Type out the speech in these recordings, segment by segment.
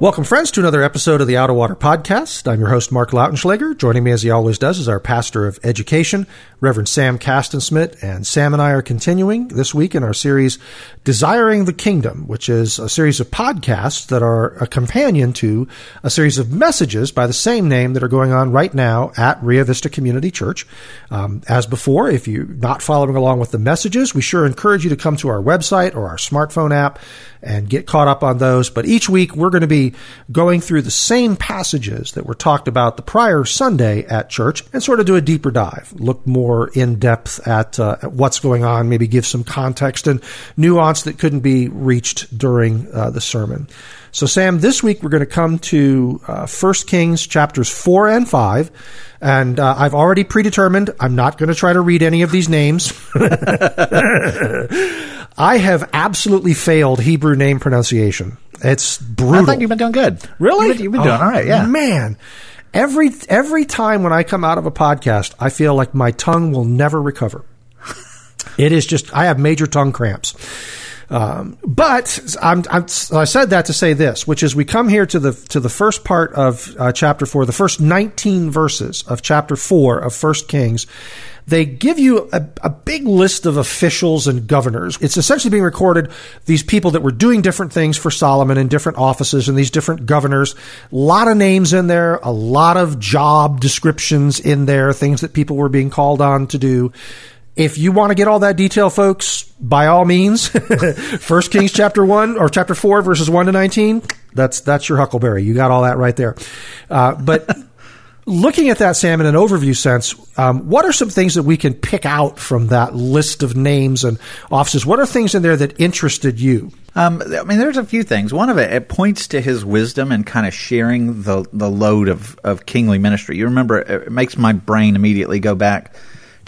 Welcome, friends, to another episode of the Out of Water Podcast. I'm your host, Mark Lautenschlager. Joining me, as he always does, is our pastor of education, Reverend Sam Castensmith. And Sam and I are continuing this week in our series, Desiring the Kingdom, which is a series of podcasts that are a companion to a series of messages by the same name that are going on right now at Rio Vista Community Church. Um, as before, if you're not following along with the messages, we sure encourage you to come to our website or our smartphone app and get caught up on those. But each week we're going to be going through the same passages that were talked about the prior Sunday at church and sort of do a deeper dive, look more in depth at, uh, at what's going on, maybe give some context and nuance that couldn't be reached during uh, the sermon. So, Sam, this week we're going to come to uh, 1 Kings chapters 4 and 5. And uh, I've already predetermined I'm not going to try to read any of these names. I have absolutely failed Hebrew name pronunciation. It's brutal. I think you've been doing good. Really? You've been, you've been doing Oh, all right. Yeah. Man, every every time when I come out of a podcast, I feel like my tongue will never recover. it is just I have major tongue cramps. Um, but I'm, I'm, I said that to say this, which is we come here to the to the first part of uh, chapter four, the first 19 verses of chapter four of First Kings. They give you a, a big list of officials and governors. It's essentially being recorded these people that were doing different things for Solomon in different offices and these different governors. A lot of names in there, a lot of job descriptions in there, things that people were being called on to do. If you want to get all that detail, folks, by all means, First Kings chapter one or chapter four, verses one to nineteen. That's that's your Huckleberry. You got all that right there. Uh, but looking at that, Sam, in an overview sense, um, what are some things that we can pick out from that list of names and offices? What are things in there that interested you? Um, I mean, there's a few things. One of it, it points to his wisdom and kind of sharing the the load of, of kingly ministry. You remember, it makes my brain immediately go back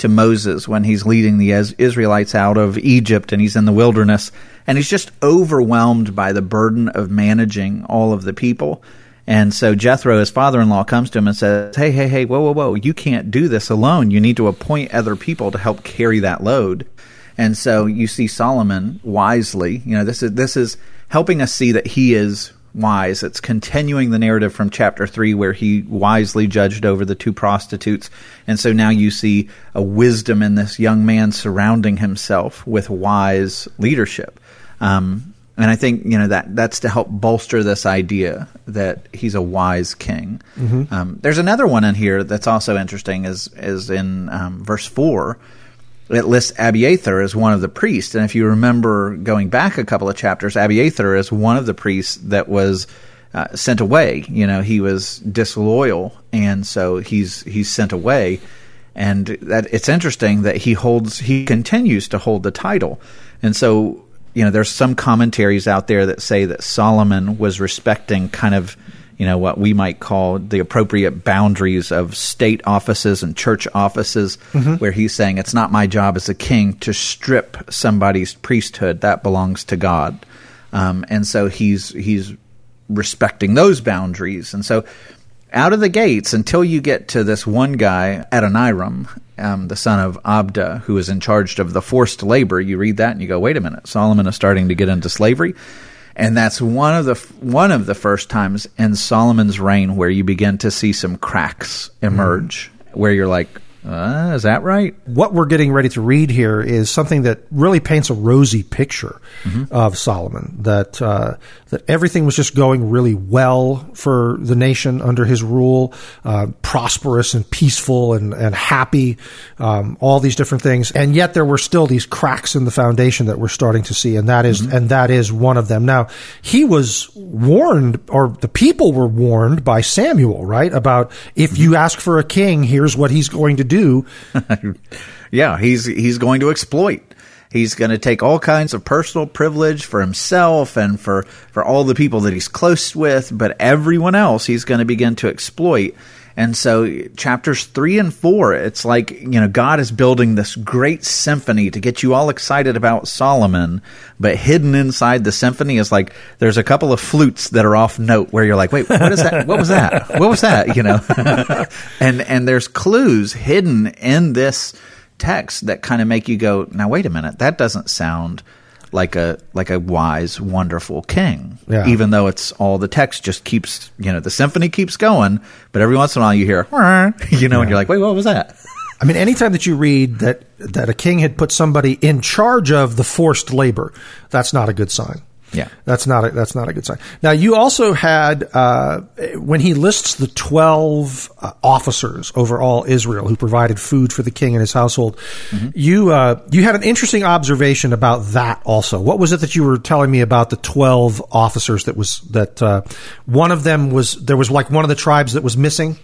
to Moses when he's leading the Israelites out of Egypt and he's in the wilderness and he's just overwhelmed by the burden of managing all of the people. And so Jethro, his father-in-law, comes to him and says, "Hey, hey, hey, whoa, whoa, whoa! You can't do this alone. You need to appoint other people to help carry that load." And so you see Solomon wisely. You know, this is this is helping us see that he is wise. It's continuing the narrative from chapter three, where he wisely judged over the two prostitutes. And so now you see a wisdom in this young man surrounding himself with wise leadership. Um, and I think you know that that's to help bolster this idea that he's a wise king. Mm-hmm. Um, there's another one in here that's also interesting, is is in um, verse four. It lists Abiathar as one of the priests, and if you remember going back a couple of chapters, Abiathar is one of the priests that was uh, sent away. You know, he was disloyal, and so he's he's sent away. And that it's interesting that he holds he continues to hold the title, and so you know, there's some commentaries out there that say that Solomon was respecting kind of, you know, what we might call the appropriate boundaries of state offices and church offices, Mm-hmm. where he's saying it's not my job as a king to strip somebody's priesthood; that belongs to God. Um, and so he's he's respecting those boundaries, and so out of the gates until you get to this one guy, Adoniram, um, the son of Abda, who is in charge of the forced labor. You read that and you go, wait a minute, Solomon is starting to get into slavery. And that's one of the one of the first times in Solomon's reign where you begin to see some cracks emerge, mm-hmm. where you're like, uh, is that right? What we're getting ready to read here is something that really paints a rosy picture of Solomon. That uh, that everything was just going really well for the nation under his rule, uh, prosperous and peaceful and and happy, um, all these different things. And yet there were still these cracks in the foundation that we're starting to see, and that is- and that is one of them. Now he was warned, or the people were warned by Samuel, right, about if you ask for a king, here's what he's going to do. yeah, he's he's going to exploit. He's going to take all kinds of personal privilege for himself and for, for all the people that he's close with, but everyone else he's going to begin to exploit. And so chapters three and four, it's like, you know, God is building this great symphony to get you all excited about Solomon, but hidden inside the symphony is like, there's a couple of flutes that are off note where you're like, wait, what is that? What was that? What was that? You know? and, and there's clues hidden in this text that kind of make you go, now wait a minute, that doesn't sound like a like a wise, wonderful king. Yeah. Even though it's all the text just keeps you know the symphony keeps going, but every once in a while you hear you know, and you're like, wait, what was that? I mean, anytime that you read that that a king had put somebody in charge of the forced labor, that's not a good sign. Yeah. That's not a, that's not a good sign. Now, you also had uh, when he lists the twelve uh, officers over all Israel who provided food for the king and his household. You uh, you had an interesting observation about that also. What was it that you were telling me about the twelve officers that was that uh, one of them was there was like one of the tribes that was missing.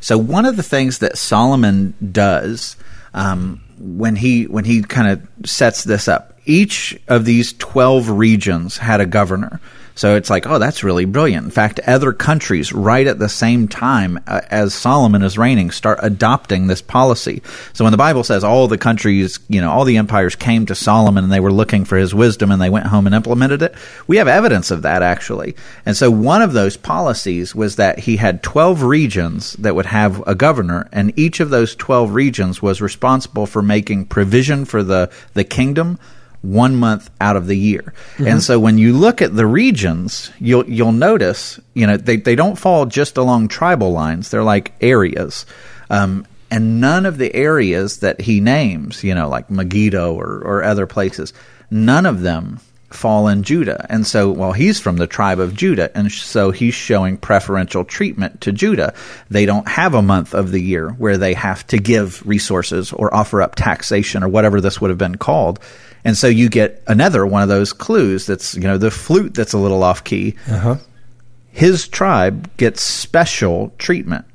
So one of the things that Solomon does um, when he when he kind of sets this up, each of these twelve regions had a governor. So it's like, oh, that's really brilliant. In fact, other countries, right at the same time uh, as Solomon is reigning, start adopting this policy. So when the Bible says all the countries, you know, all the empires came to Solomon and they were looking for his wisdom and they went home and implemented it, we have evidence of that actually. And so one of those policies was that he had 12 regions that would have a governor, and each of those 12 regions was responsible for making provision for the, the kingdom one month out of the year. And so when you look at the regions, you'll you'll notice, you know, they, they don't fall just along tribal lines. They're like areas. Um, and none of the areas that he names, you know, like Megiddo or, or other places, none of them fall in Judah. And so, well, he's from the tribe of Judah, and so he's showing preferential treatment to Judah. They don't have a month of the year where they have to give resources or offer up taxation or whatever this would have been called. And so you get another one of those clues that's, you know, the flute that's a little off key. Uh-huh. His tribe gets special treatment.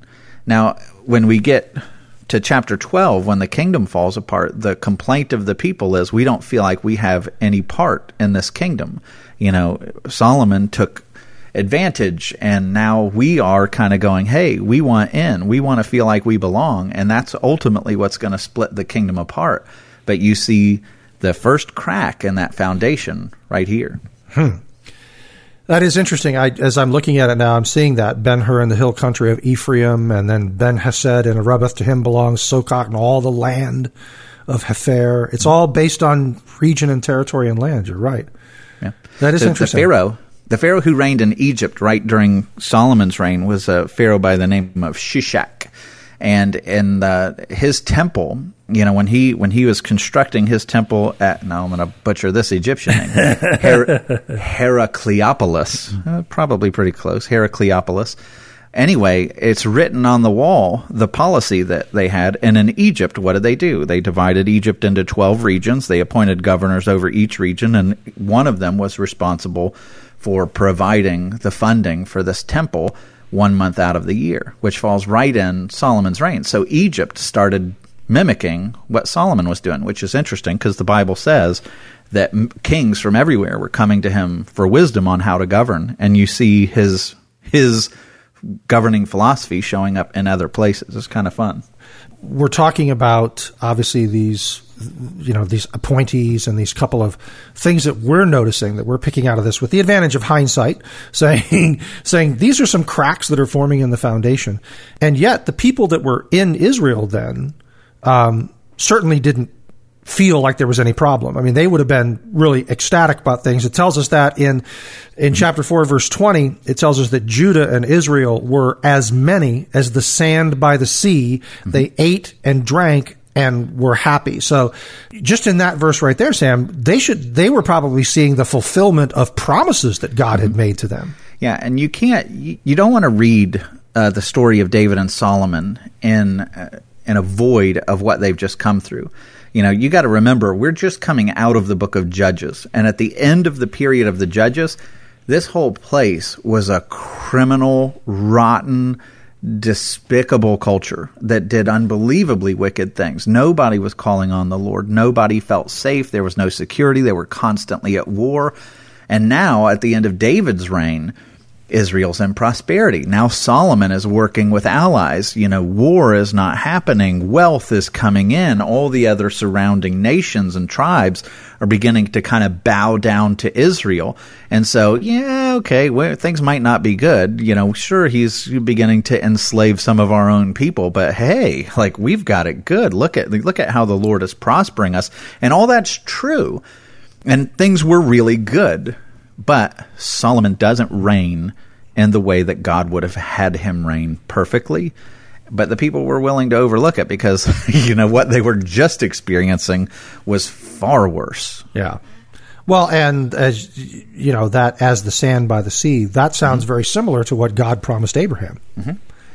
Now, when we get to chapter 12, when the kingdom falls apart, the complaint of the people is we don't feel like we have any part in this kingdom. You know, Solomon took advantage and now we are kind of going, hey, we want in. We want to feel like we belong. And that's ultimately what's going to split the kingdom apart. But you see the first crack in that foundation right here. Hmm. That is interesting. I, as I'm looking at it now, I'm seeing that Ben Hur in the hill country of Ephraim, and then Ben Hesed and Arubath to him belongs Sokak and all the land of Hepher. It's all based on region and territory and land. You're right. Yeah. That is the, interesting. The Pharaoh, the Pharaoh who reigned in Egypt right during Solomon's reign was a Pharaoh by the name of Shishak, and in the, his temple, you know, when he when he was constructing his temple at now I'm going to butcher this Egyptian name, Her- Heracleopolis, uh, probably pretty close, Heracleopolis. Anyway, it's written on the wall the policy that they had. And in Egypt, what did they do? They divided Egypt into 12 regions. They appointed governors over each region, and one of them was responsible for providing the funding for this temple one month out of the year, which falls right in Solomon's reign. So Egypt started mimicking what Solomon was doing, which is interesting because the Bible says that kings from everywhere were coming to him for wisdom on how to govern, and you see his his governing philosophy showing up in other places. It's kind of fun. We're talking about obviously these, you know, these appointees and these couple of things that we're noticing that we're picking out of this with the advantage of hindsight, saying saying these are some cracks that are forming in the foundation, and yet the people that were in Israel then um, certainly didn't feel like there was any problem. I mean, they would have been really ecstatic about things. It tells us that in in chapter 4 verse 20, it tells us that Judah and Israel were as many as the sand by the sea. They ate and drank and were happy. So just in that verse right there, Sam, they should they were probably seeing the fulfillment of promises that God had made to them. Yeah, and you can't, you, don't want to read uh, the story of David and Solomon in uh, in a void of what they've just come through. You know, you got to remember we're just coming out of the book of Judges, and at the end of the period of the Judges, this whole place was a criminal, rotten, despicable culture that did unbelievably wicked things. Nobody was calling on the Lord. Nobody felt safe. There was no security. They were constantly at war. And now, at the end of David's reign, Israel's in prosperity. Now Solomon is working with allies. You know, war is not happening. Wealth is coming in. All the other surrounding nations and tribes are beginning to kind of bow down to Israel. And so, yeah, okay, well, things might not be good. You know, sure, he's beginning to enslave some of our own people, but hey, like we've got it good. Look at, look at how the Lord is prospering us. And all that's true. And things were really good but Solomon doesn't reign in the way that God would have had him reign perfectly. But the people were willing to overlook it because, you know, what they were just experiencing was far worse. Yeah. Well, and as you know, that as the sand by the sea, that sounds mm-hmm. very similar to what God promised Abraham. Mm-hmm.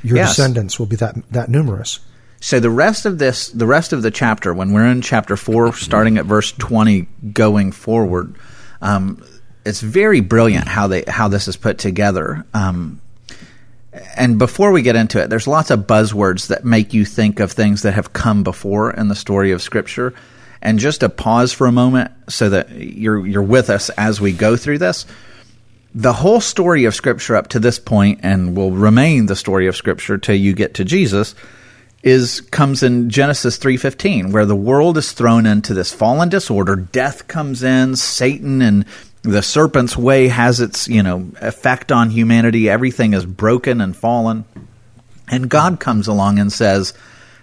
Your yes. descendants will be that that numerous. So the rest of this, the rest of the chapter, when we're in chapter four, starting at verse twenty, going forward, um, it's very brilliant how they how this is put together. Um, and before we get into it, there's lots of buzzwords that make you think of things that have come before in the story of Scripture. And just to pause for a moment so that you're you're with us as we go through this. The whole story of Scripture up to this point, and will remain the story of Scripture till you get to Jesus, is comes in Genesis 3:15 where the world is thrown into this fallen disorder death comes in satan and the serpent's way has its you know effect on humanity. Everything is broken and fallen. And god comes along and says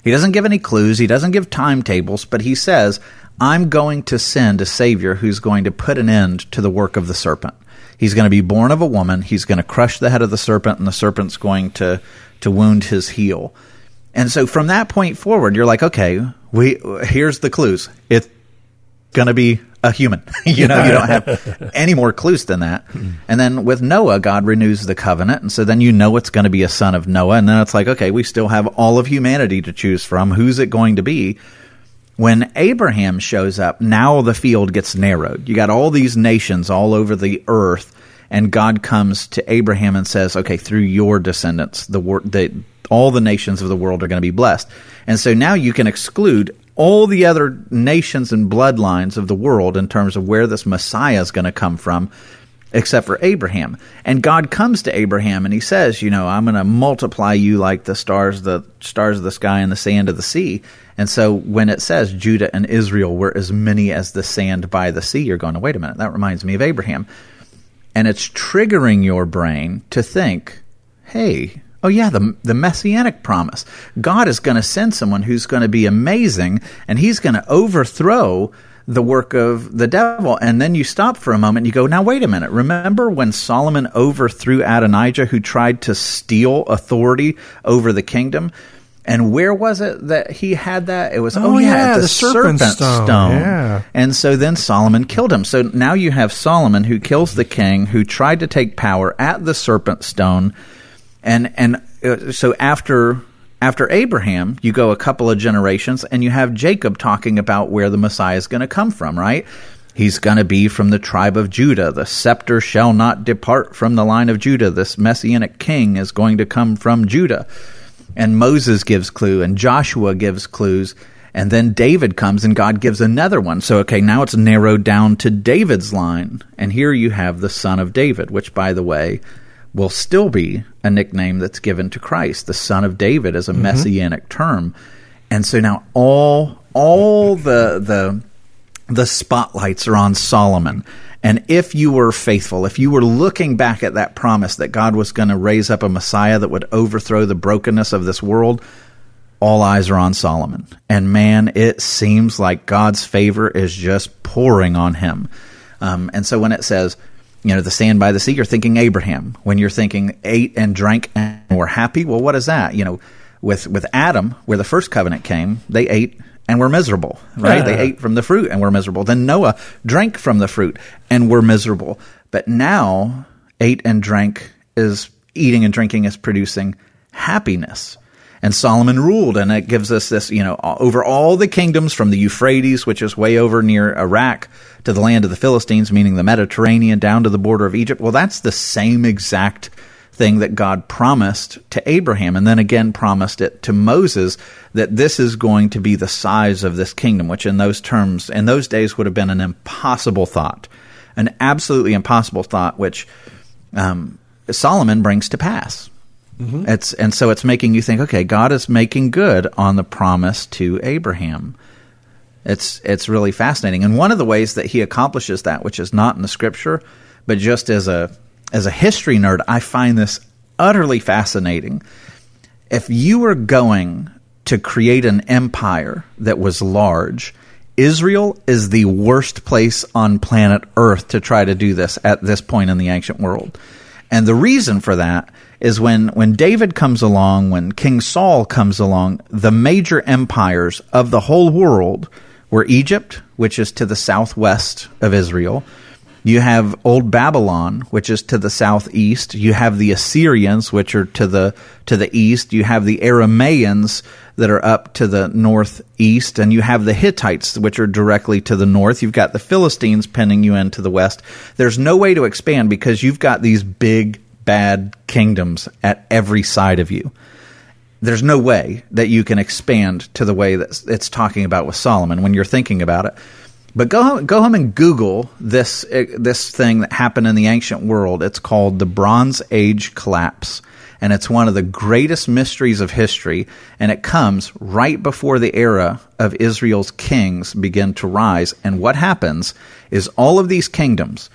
he doesn't give any clues he doesn't give timetables but he says i'm going to send a savior who's going to put an end to the work of the serpent. He's going to be born of a woman he's going to crush the head of the serpent and the serpent's going to to wound his heel. And so from that point forward you're like okay we here's the clues. It's going to be a human. you know, you don't have any more clues than that. And then with Noah, God renews the covenant. And so then you know it's going to be a son of Noah. And then it's like, okay, we still have all of humanity to choose from. Who's it going to be? When Abraham shows up, now the field gets narrowed. You got all these nations all over the earth. And God comes to Abraham and says, okay, through your descendants, the, the all the nations of the world are going to be blessed. And so now you can exclude all the other nations and bloodlines of the world in terms of where this Messiah is going to come from, except for Abraham. And God comes to Abraham and he says, you know, I'm going to multiply you like the stars, the stars of the sky and the sand of the sea. And so when it says Judah and Israel were as many as the sand by the sea, you're going, wait a minute, that reminds me of Abraham. And it's triggering your brain to think, hey, Oh yeah, the the messianic promise. God is going to send someone who's going to be amazing and he's going to overthrow the work of the devil. And then you stop for a moment and you go, now wait a minute. Remember when Solomon overthrew Adonijah who tried to steal authority over the kingdom? And where was it that he had that? It was oh, oh yeah, yeah the, the, serpent, serpent stone. stone. Yeah. And so then Solomon killed him. So now you have Solomon who kills the king who tried to take power at the serpent stone and and uh, so after after Abraham, you go a couple of generations and you have Jacob talking about where the Messiah is going to come from, right? He's going to be from the tribe of Judah. The scepter shall not depart from the line of Judah. This messianic king is going to come from Judah. And Moses gives clue and Joshua gives clues and then David comes and God gives another one. So okay, now it's narrowed down to David's line. And here you have the son of David, which by the way, will still be a nickname that's given to Christ. The Son of David as a mm-hmm. messianic term. And so now all all the the the spotlights are on Solomon. And if you were faithful, if you were looking back at that promise that God was going to raise up a Messiah that would overthrow the brokenness of this world, all eyes are on Solomon. And man, it seems like God's favor is just pouring on him. Um, and so when it says, you know, the sand by the sea, you're thinking Abraham. When you're thinking ate and drank and were happy, well, what is that? You know, with, with Adam, where the first covenant came, they ate and were miserable, right? Yeah. They ate from the fruit and were miserable. Then Noah drank from the fruit and were miserable. But now, ate and drank is eating and drinking is producing happiness. And Solomon ruled, and it gives us this, you know, over all the kingdoms from the Euphrates, which is way over near Iraq, to the land of the Philistines, meaning the Mediterranean, down to the border of Egypt. Well, that's the same exact thing that God promised to Abraham and then again promised it to Moses that this is going to be the size of this kingdom, which in those terms, in those days would have been an impossible thought, an absolutely impossible thought, which um, Solomon brings to pass. Mm-hmm. It's and so it's making you think, okay, God is making good on the promise to Abraham. It's it's really fascinating, and one of the ways that he accomplishes that, which is not in the scripture, but just as a as a history nerd, I find this utterly fascinating. If you were going to create an empire that was large, Israel is the worst place on planet Earth to try to do this at this point in the ancient world. And the reason for that is when, when David comes along, when King Saul comes along, the major empires of the whole world were Egypt, which is to the southwest of Israel. You have Old Babylon, which is to the southeast. You have the Assyrians, which are to the to the east. You have the Aramaeans that are up to the northeast, and you have the Hittites, which are directly to the north. You've got the Philistines pinning you into the west. There's no way to expand because you've got these big bad kingdoms at every side of you. There's no way that you can expand to the way that it's talking about with Solomon when you're thinking about it. But go home, go home and Google this uh, this thing that happened in the ancient world. It's called the Bronze Age collapse, and it's one of the greatest mysteries of history. And it comes right before the era of Israel's kings begin to rise. And what happens is all of these kingdoms,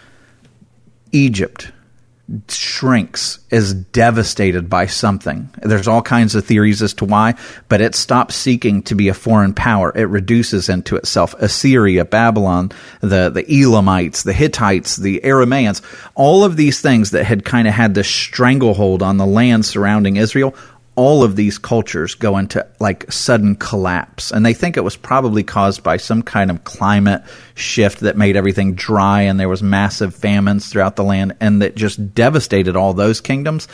Egypt, shrinks, is devastated by something. There's all kinds of theories as to why, but it stops seeking to be a foreign power. It reduces into itself. Assyria, Babylon, the, the Elamites, the Hittites, the Aramaeans, all of these things that had kind of had this stranglehold on the land surrounding Israel all of these cultures go into like sudden collapse. And they think it was probably caused by some kind of climate shift that made everything dry and there was massive famines throughout the land and that just devastated all those kingdoms.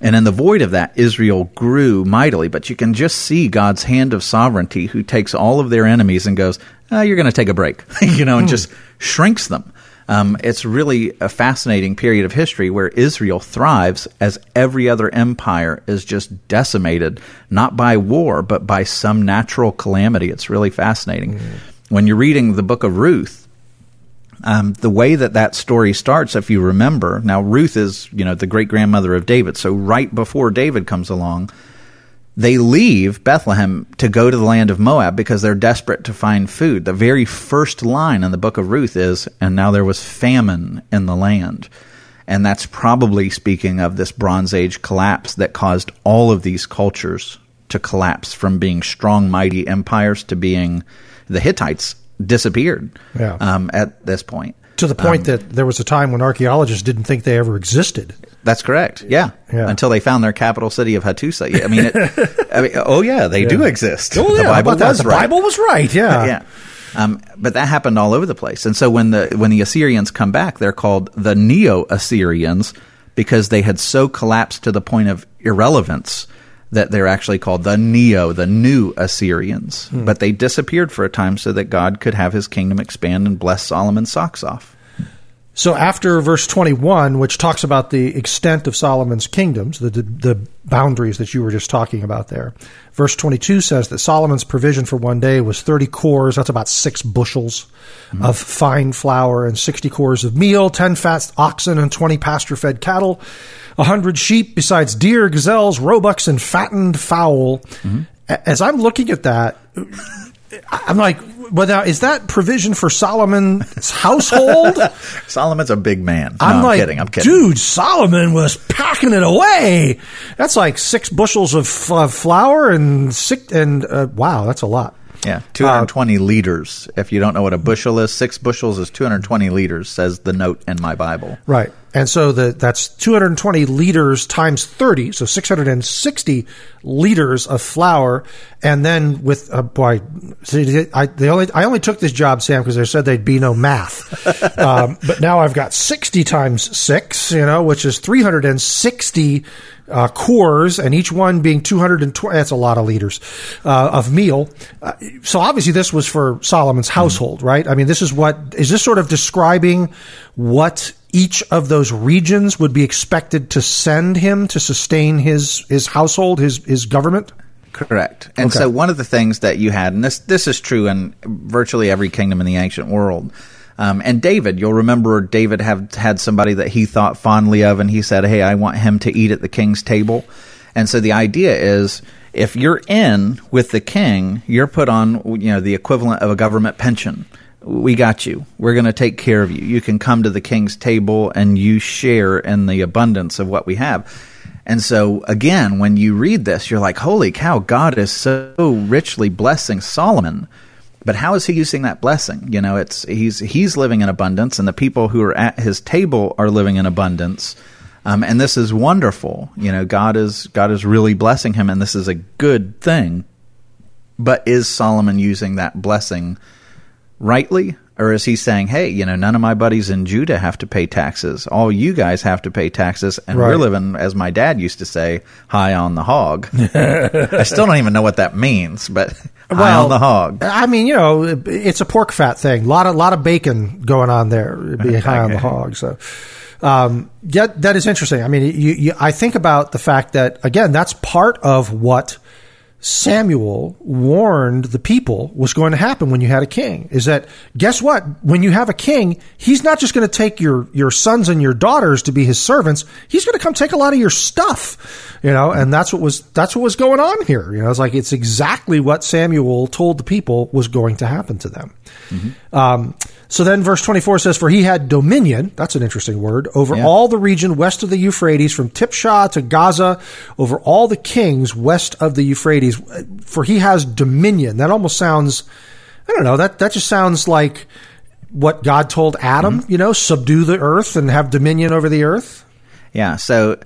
And in the void of that, Israel grew mightily. But you can just see God's hand of sovereignty who takes all of their enemies and goes, oh, you're going to take a break, you know, and hmm. just shrinks them. Um, it's really a fascinating period of history where Israel thrives as every other empire is just decimated, not by war, but by some natural calamity. It's really fascinating. Mm. When you're reading the book of Ruth, um, the way that that story starts, if you remember, now Ruth is, you know, the great grandmother of David. So right before David comes along, they leave Bethlehem to go to the land of Moab because they're desperate to find food. The very first line in the book of Ruth is, and now there was famine in the land. And that's probably speaking of this Bronze Age collapse that caused all of these cultures to collapse from being strong, mighty empires to being the Hittites disappeared yeah. um, at this point. To the point um, that there was a time when archaeologists didn't think they ever existed. That's correct. Yeah. yeah. Until they found their capital city of Hattusa. I mean, it, I mean, oh yeah, they yeah. do exist. Oh yeah, the Bible was the right. Bible was right. Yeah. yeah. Um, but that happened all over the place. And so when the when the Assyrians come back, they're called the Neo Assyrians because they had so collapsed to the point of irrelevance that they're actually called the Neo, the New Assyrians. Hmm. But they disappeared for a time so that God could have His kingdom expand and bless Solomon's socks off. So after verse 21, which talks about the extent of Solomon's kingdoms, the, the, the, boundaries that you were just talking about there, verse 22 says that Solomon's provision for one day was 30 cors, that's about six bushels mm-hmm. of fine flour, and 60 cors of meal, 10 fat oxen, and 20 pasture fed cattle, 100 sheep, besides deer, gazelles, roebucks, and fattened fowl. Mm-hmm. As I'm looking at that, I'm like, but now is that provision for Solomon's household? Solomon's a big man. No, I'm, I'm like, kidding. I'm kidding. Dude, Solomon was packing it away. That's like six bushels of uh, flour and six and uh, wow, that's a lot. Yeah, 220 uh, liters. If you don't know what a bushel is, six bushels is 220 liters, says the note in my Bible. Right. And so the, that's 220 liters times 30, so 660 liters of flour. And then with, uh, boy, see, I, only, I only took this job, Sam, because they said there'd be no math. um, but now I've got 60 times six, you know, which is 360 uh, cors, and each one being 220. That's a lot of liters uh, of meal. Uh, so obviously, this was for Solomon's household, mm right? I mean, this is what is this sort of describing what each of those regions would be expected to send him to sustain his his household, his his government. Correct. And Okay. so one of the things that you had, and this this is true in virtually every kingdom in the ancient world. Um, and David, you'll remember David have had somebody that he thought fondly of, and he said, "Hey, I want him to eat at the king's table." And so the idea is, if you're in with the king, you're put on, you know, the equivalent of a government pension. We got you. We're going to take care of you. You can come to the king's table and you share in the abundance of what we have. And so, again, when you read this, you're like, holy cow, God is so richly blessing Solomon. But how is he using that blessing? You know, it's he's he's living in abundance, and the people who are at his table are living in abundance. Um, and this is wonderful. You know, God is God is really blessing him, and this is a good thing. But is Solomon using that blessing rightly? Or is he saying, hey, you know, none of my buddies in Judah have to pay taxes. All you guys have to pay taxes. And we're living, as my dad used to say, high on the hog. I still don't even know what that means, but high on the hog. I mean, you know, it's a pork fat thing. A lot of lot of bacon going on there. It'd be high on the hog. So, um, yeah, that is interesting. I mean, you, you, I think about the fact that again, that's part of what Samuel warned the people was going to happen when you had a king. Is that guess what? When you have a king, he's not just going to take your your sons and your daughters to be his servants. He's going to come take a lot of your stuff, you know. And that's what was that's what was going on here. You know, it's like it's exactly what Samuel told the people was going to happen to them. Um, so then, verse twenty-four says, "For he had dominion." That's an interesting word over Yeah. all the region west of the Euphrates, from Tipshah to Gaza, over all the kings west of the Euphrates. For he has dominion. That almost sounds, I don't know. That that just sounds like what God told Adam. Mm-hmm. You know, subdue the earth and have dominion over the earth. Yeah. So,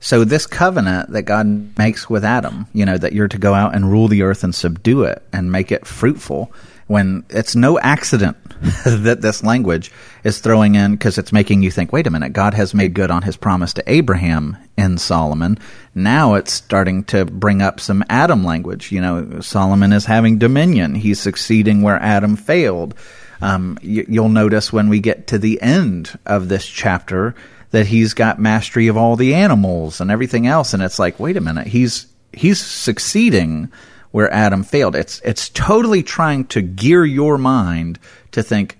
so this covenant that God makes with Adam, you know, that you're to go out and rule the earth and subdue it and make it fruitful. When it's no accident that this language is throwing in because it's making you think, wait a minute, God has made good on his promise to Abraham in Solomon. Now it's starting to bring up some Adam language. You know, Solomon is having dominion. He's succeeding where Adam failed. Um, you, you'll notice when we get to the end of this chapter that he's got mastery of all the animals and everything else, and it's like, wait a minute, he's he's succeeding where Adam failed. It's it's totally trying to gear your mind to think,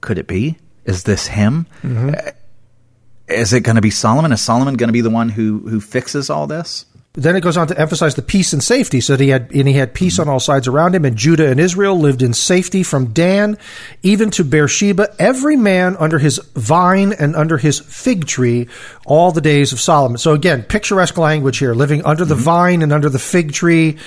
could it be? Is this him? Uh, Is it going to be Solomon? Is Solomon going to be the one who who fixes all this? Then it goes on to emphasize the peace and safety. So that he had and he had peace on all sides around him, and Judah and Israel lived in safety from Dan even to Beersheba, every man under his vine and under his fig tree, all the days of Solomon. So again, picturesque language here, living under the vine and under the fig tree.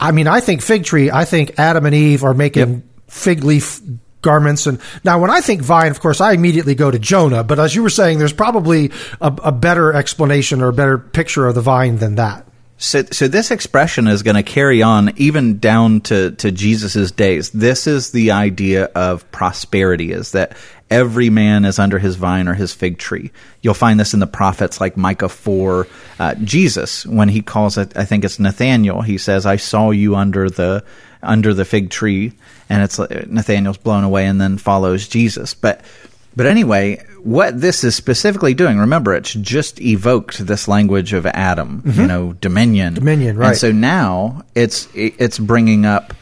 I mean, I think fig tree. I think Adam and Eve are making fig leaf garments. And now when i think vine of course i immediately go to jonah. But as you were saying there's probably a, a better explanation or a better picture of the vine than that So, so this expression is going to carry on even down to, to Jesus' days. This is the idea of prosperity, is that every man is under his vine or his fig tree. You'll find this in the prophets like Micah 4. Uh, Jesus, when he calls it, I think it's Nathaniel, he says, I saw you under the, under the fig tree. And it's like- Nathaniel's blown away and then follows Jesus. But, but anyway, what this is specifically doing, remember, it's just evoked this language of Adam, you mm-hmm. know, dominion. Dominion, right. And so now it's it's bringing up,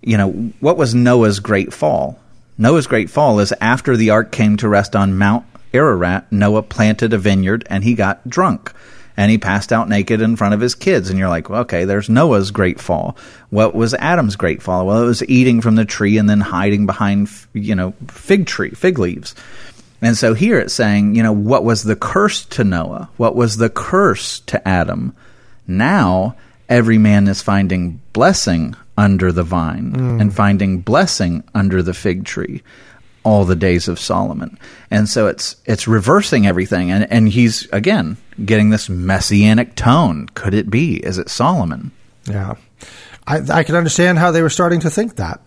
you know, what was Noah's great fall? Noah's great fall is after the ark came to rest on Mount Ararat. Noah planted a vineyard and he got drunk. And he passed out naked in front of his kids. And you're like, well, okay, there's Noah's great fall. What was Adam's great fall? Well, it was eating from the tree and then hiding behind, you know, fig tree, fig leaves. And so here it's saying, you know, what was the curse to Noah? What was the curse to Adam? Now every man is finding blessing under the vine mm. and finding blessing under the fig tree all the days of Solomon. And so it's it's reversing everything and and he's again getting this messianic tone. Could it be? Is it Solomon? Yeah. I, I can understand how they were starting to think that.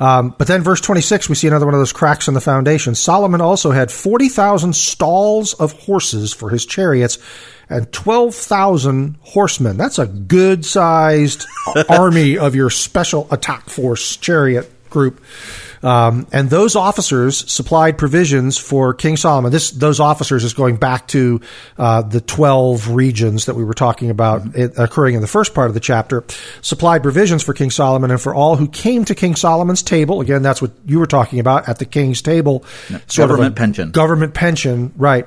Um, but then, verse 26, we see another one of those cracks in the foundation. Solomon also had 40,000 stalls of horses for his chariots and 12,000 horsemen. That's a good sized army of your special attack force chariot group. Um, and those officers supplied provisions for King Solomon. This, those officers is going back to uh, the 12 regions that we were talking about it, occurring in the first part of the chapter, supplied provisions for King Solomon and for all who came to King Solomon's table. Again, that's what you were talking about at the king's table. Sort government pension. Government pension, right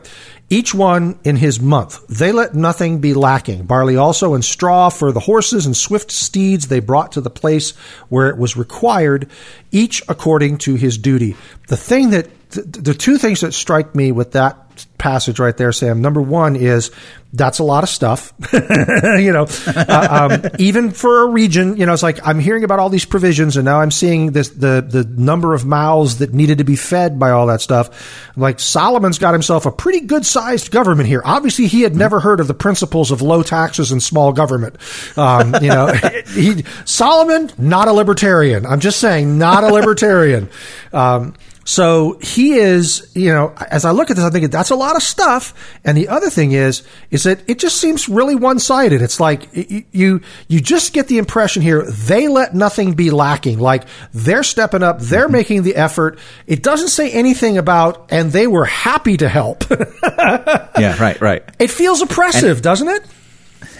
each one in his month. They let nothing be lacking. Barley also and straw for the horses and swift steeds they brought to the place where it was required, each according to his duty. The thing that, the two things that strike me with that passage right there, Sam. Number one is that's a lot of stuff. you know, uh, um, even for a region, you know, it's like I'm hearing about all these provisions, and now I'm seeing this the the number of mouths that needed to be fed by all that stuff. Like Solomon's got himself a pretty good sized government here. Obviously, he had never heard of the principles of low taxes and small government. Um, you know, he Solomon not a libertarian. I'm just saying, not a libertarian. Um, so he is, you know, as I look at this, I'm thinking that's a lot of stuff. And the other thing is, is that it just seems really one sided. It's like you, you just get the impression here they let nothing be lacking. Like they're stepping up, they're mm-hmm. making the effort. It doesn't say anything about, and they were happy to help. yeah, right, right. It feels oppressive, and, doesn't it?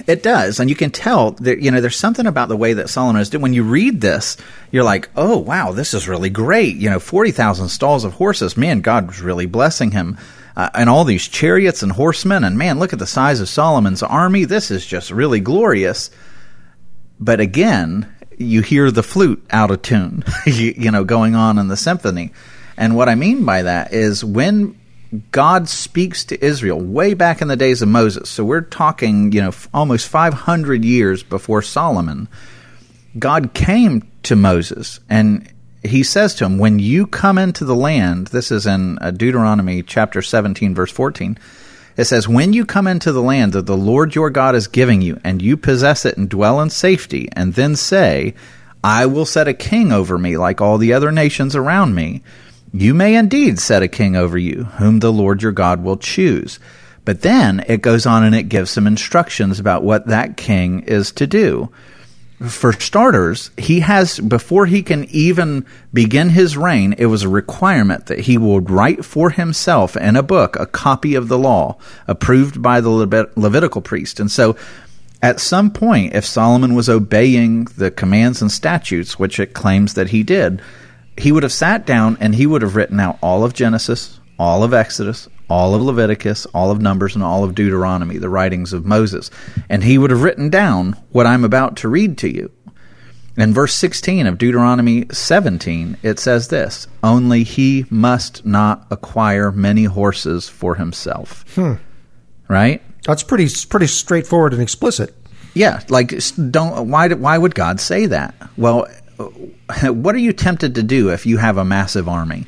It does, and you can tell that you know there's something about the way that Solomon is doing. When you read this, you're like, "Oh, wow, this is really great." You know, forty thousand stalls of horses. Man, God was really blessing him, uh, and all these chariots and horsemen. And man, look at the size of Solomon's army. This is just really glorious. But again, you hear the flute out of tune, you, you know, going on in the symphony. And what I mean by that is when God speaks to Israel way back in the days of Moses. So we're talking, you know, almost 500 years before Solomon. God came to Moses and he says to him, When you come into the land, this is in uh, Deuteronomy chapter 17, verse 14. It says, When you come into the land that the Lord your God is giving you, and you possess it and dwell in safety, and then say, I will set a king over me like all the other nations around me you may indeed set a king over you, whom the Lord your God will choose. But then it goes on and it gives some instructions about what that king is to do. For starters, he has, before he can even begin his reign, it was a requirement that he would write for himself in a book a copy of the law approved by the Levitical priest. And so at some point, if Solomon was obeying the commands and statutes, which it claims that he did, he would have sat down and he would have written out all of Genesis, all of Exodus, all of Leviticus, all of Numbers, and all of Deuteronomy, the writings of Moses. And he would have written down what I'm about to read to you. In verse 16 of Deuteronomy 17, it says this Only he must not acquire many horses for himself. Hmm. Right? That's pretty pretty straightforward and explicit. Yeah, like don't why why would God say that? Well, what are you tempted to do if you have a massive army?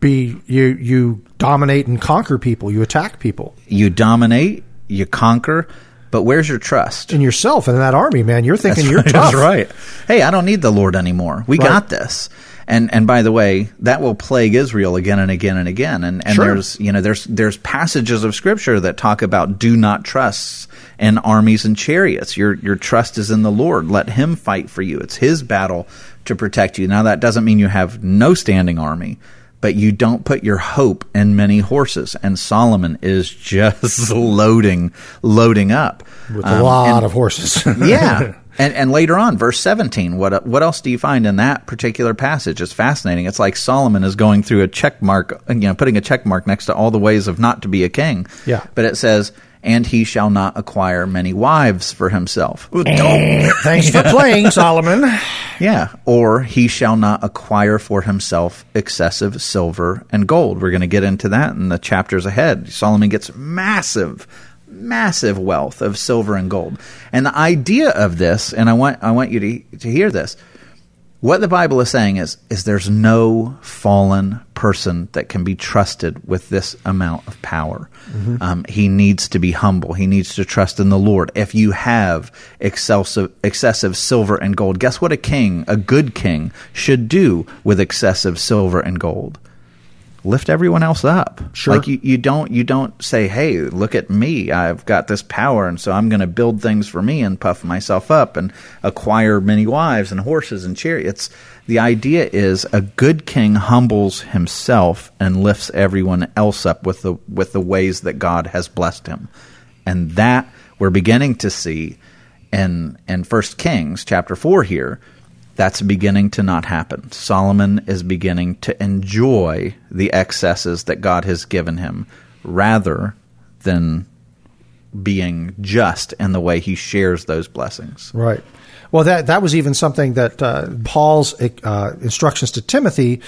Be you you dominate and conquer people. You attack people. You dominate. You conquer. But where's your trust in yourself and in that army, man? You're thinking that's you're right, tough. That's right. Hey, I don't need the Lord anymore. We right. got this. And and by the way, that will plague Israel again and again and again. And and sure. there's you know there's there's passages of scripture that talk about do not trust in armies and chariots. Your your trust is in the Lord. Let Him fight for you. It's His battle to protect you. Now that doesn't mean you have no standing army, but you don't put your hope in many horses. And Solomon is just loading, loading up with a um, lot and, of horses. yeah. And, and later on, verse 17, what, what else do you find in that particular passage? It's fascinating. It's like Solomon is going through a check mark, you know, putting a check mark next to all the ways of not to be a king. Yeah. But it says, and he shall not acquire many wives for himself. Thanks for playing, Solomon. Yeah. Or he shall not acquire for himself excessive silver and gold. We're going to get into that in the chapters ahead. Solomon gets massive, massive wealth of silver and gold. And the idea of this, and I want, I want you to, to hear this what the Bible is saying is, is there's no fallen person that can be trusted with this amount of power. Mm-hmm. Um, he needs to be humble. He needs to trust in the Lord. If you have excessive, excessive silver and gold, guess what a king, a good king, should do with excessive silver and gold? Lift everyone else up. Sure. Like you, you don't you don't say, "Hey, look at me. I've got this power and so I'm going to build things for me and puff myself up and acquire many wives and horses and chariots." The idea is a good king humbles himself and lifts everyone else up with the with the ways that God has blessed him. And that we're beginning to see in in First Kings chapter 4 here that's beginning to not happen. Solomon is beginning to enjoy the excesses that God has given him rather than being just in the way he shares those blessings. Right. Well, that that was even something that uh, Paul's uh, instructions to Timothy,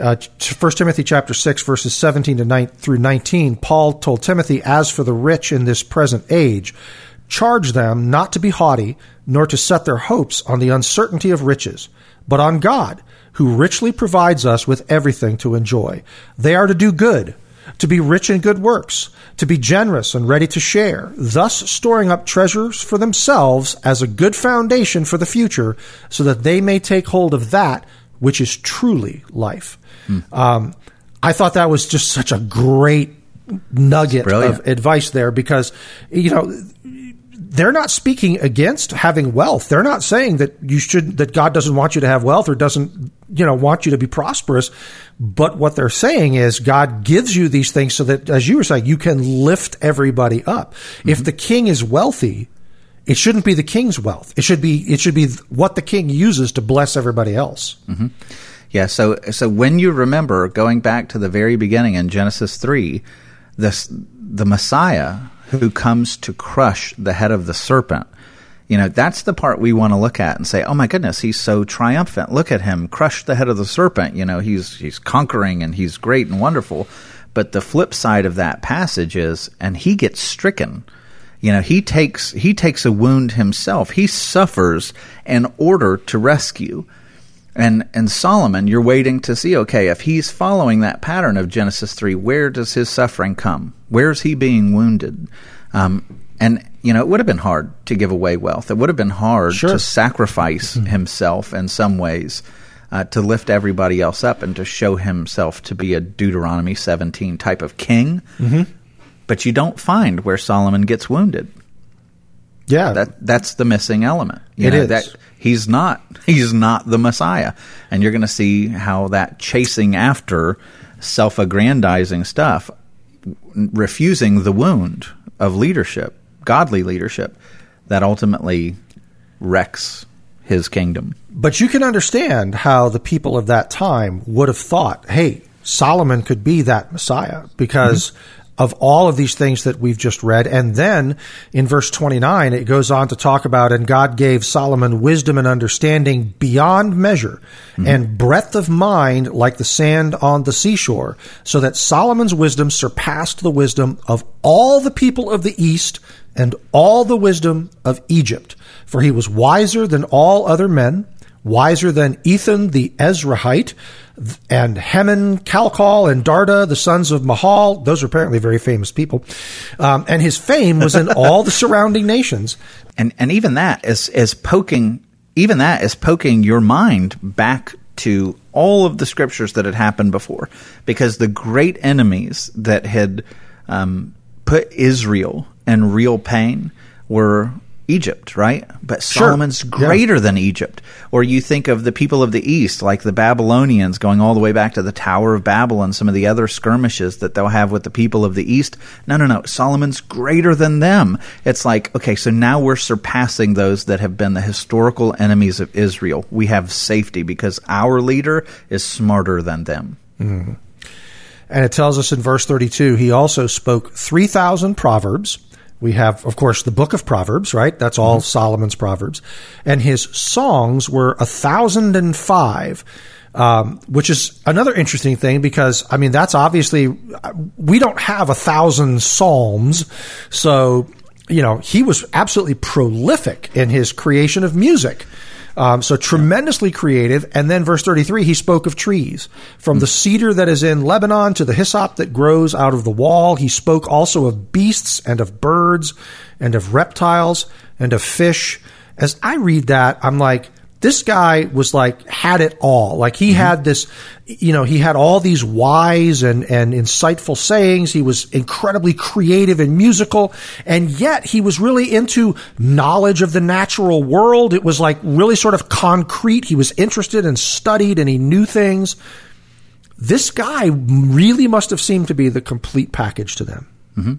uh, First Timothy chapter six verses seventeen to 9, through nineteen. Paul told Timothy, "As for the rich in this present age, charge them not to be haughty, nor to set their hopes on the uncertainty of riches, but on God, who richly provides us with everything to enjoy. They are to do good." to be rich in good works, to be generous and ready to share, thus storing up treasures for themselves as a good foundation for the future, so that they may take hold of that which is truly life. Um, I thought that was just such a great nugget of advice there because, you know, they're not speaking against having wealth. They're not saying that you should that God doesn't want you to have wealth or doesn't you know want you to be prosperous. But what they're saying is God gives you these things so that, as you were saying, you can lift everybody up. If mm-hmm. the king is wealthy, it shouldn't be the king's wealth. It should be it should be what the king uses to bless everybody else. Mm-hmm. Yeah, so so when you remember going back to the very beginning in Genesis 3, this the Messiah who comes to crush the head of the serpent. You know, that's the part we want to look at and say, "Oh my goodness, he's so triumphant. Look at him crush the head of the serpent." You know, he's he's conquering and he's great and wonderful. But the flip side of that passage is and he gets stricken. You know, he takes he takes a wound himself. He suffers in order to rescue. And and Solomon, you're waiting to see, okay, if he's following that pattern of Genesis three, where does his suffering come? Where's he being wounded? Um, and you know, it would have been hard to give away wealth. It would have been hard Sure. to sacrifice himself in some ways uh, to lift everybody else up and to show himself to be a Deuteronomy 17 type of king. Mm-hmm. But you don't find where Solomon gets wounded. Yeah, That that's the missing element. You It know, is. That he's not he's not the Messiah, and you're going to see how that chasing after self-aggrandizing stuff, refusing the wound of leadership, godly leadership, that ultimately wrecks his kingdom. But you can understand how the people of that time would have thought, hey, Solomon could be that Messiah because mm-hmm. Of all of these things that we've just read. And then in verse 29, it goes on to talk about, and God gave Solomon wisdom and understanding beyond measure mm-hmm. and breadth of mind like the sand on the seashore, so that Solomon's wisdom surpassed the wisdom of all the people of the East and all the wisdom of Egypt. For he was wiser than all other men, wiser than Ethan the Ezrahite, and Heman, Calcol, and Darda, the sons of Mahal. Those are apparently very famous people. Um, and his fame was in all the surrounding nations. and and even that is is poking even that is poking your mind back to all of the scriptures that had happened before because the great enemies that had um, put Israel in real pain were Egypt, right? But Sure. Solomon's Yeah. greater than Egypt. Or you think of the people of the East, like the Babylonians, going all the way back to the Tower of Babel and some of the other skirmishes that they'll have with the people of the East. No, no, no. Solomon's greater than them. It's like, okay, so now we're surpassing those that have been the historical enemies of Israel. We have safety because our leader is smarter than them. Mm-hmm. And it tells us in verse 32, he also spoke 3,000 proverbs. We have, of course, the book of Proverbs, right? That's all Solomon's Proverbs. And his songs were a thousand and five, um, which is another interesting thing because, I mean, that's obviously, we don't have a thousand psalms. So, you know, he was absolutely prolific in his creation of music. Um, so tremendously creative. And then verse 33, he spoke of trees. From the cedar that is in Lebanon to the hyssop that grows out of the wall. He spoke also of beasts and of birds and of reptiles and of fish. As I read that, I'm like, this guy was like had it all. Like he had this, you know, he had all these wise and and insightful sayings. He was incredibly creative and musical, and yet he was really into knowledge of the natural world. It was like really sort of concrete. He was interested and studied, and he knew things. This guy really must have seemed to be the complete package to them. Mm-hmm.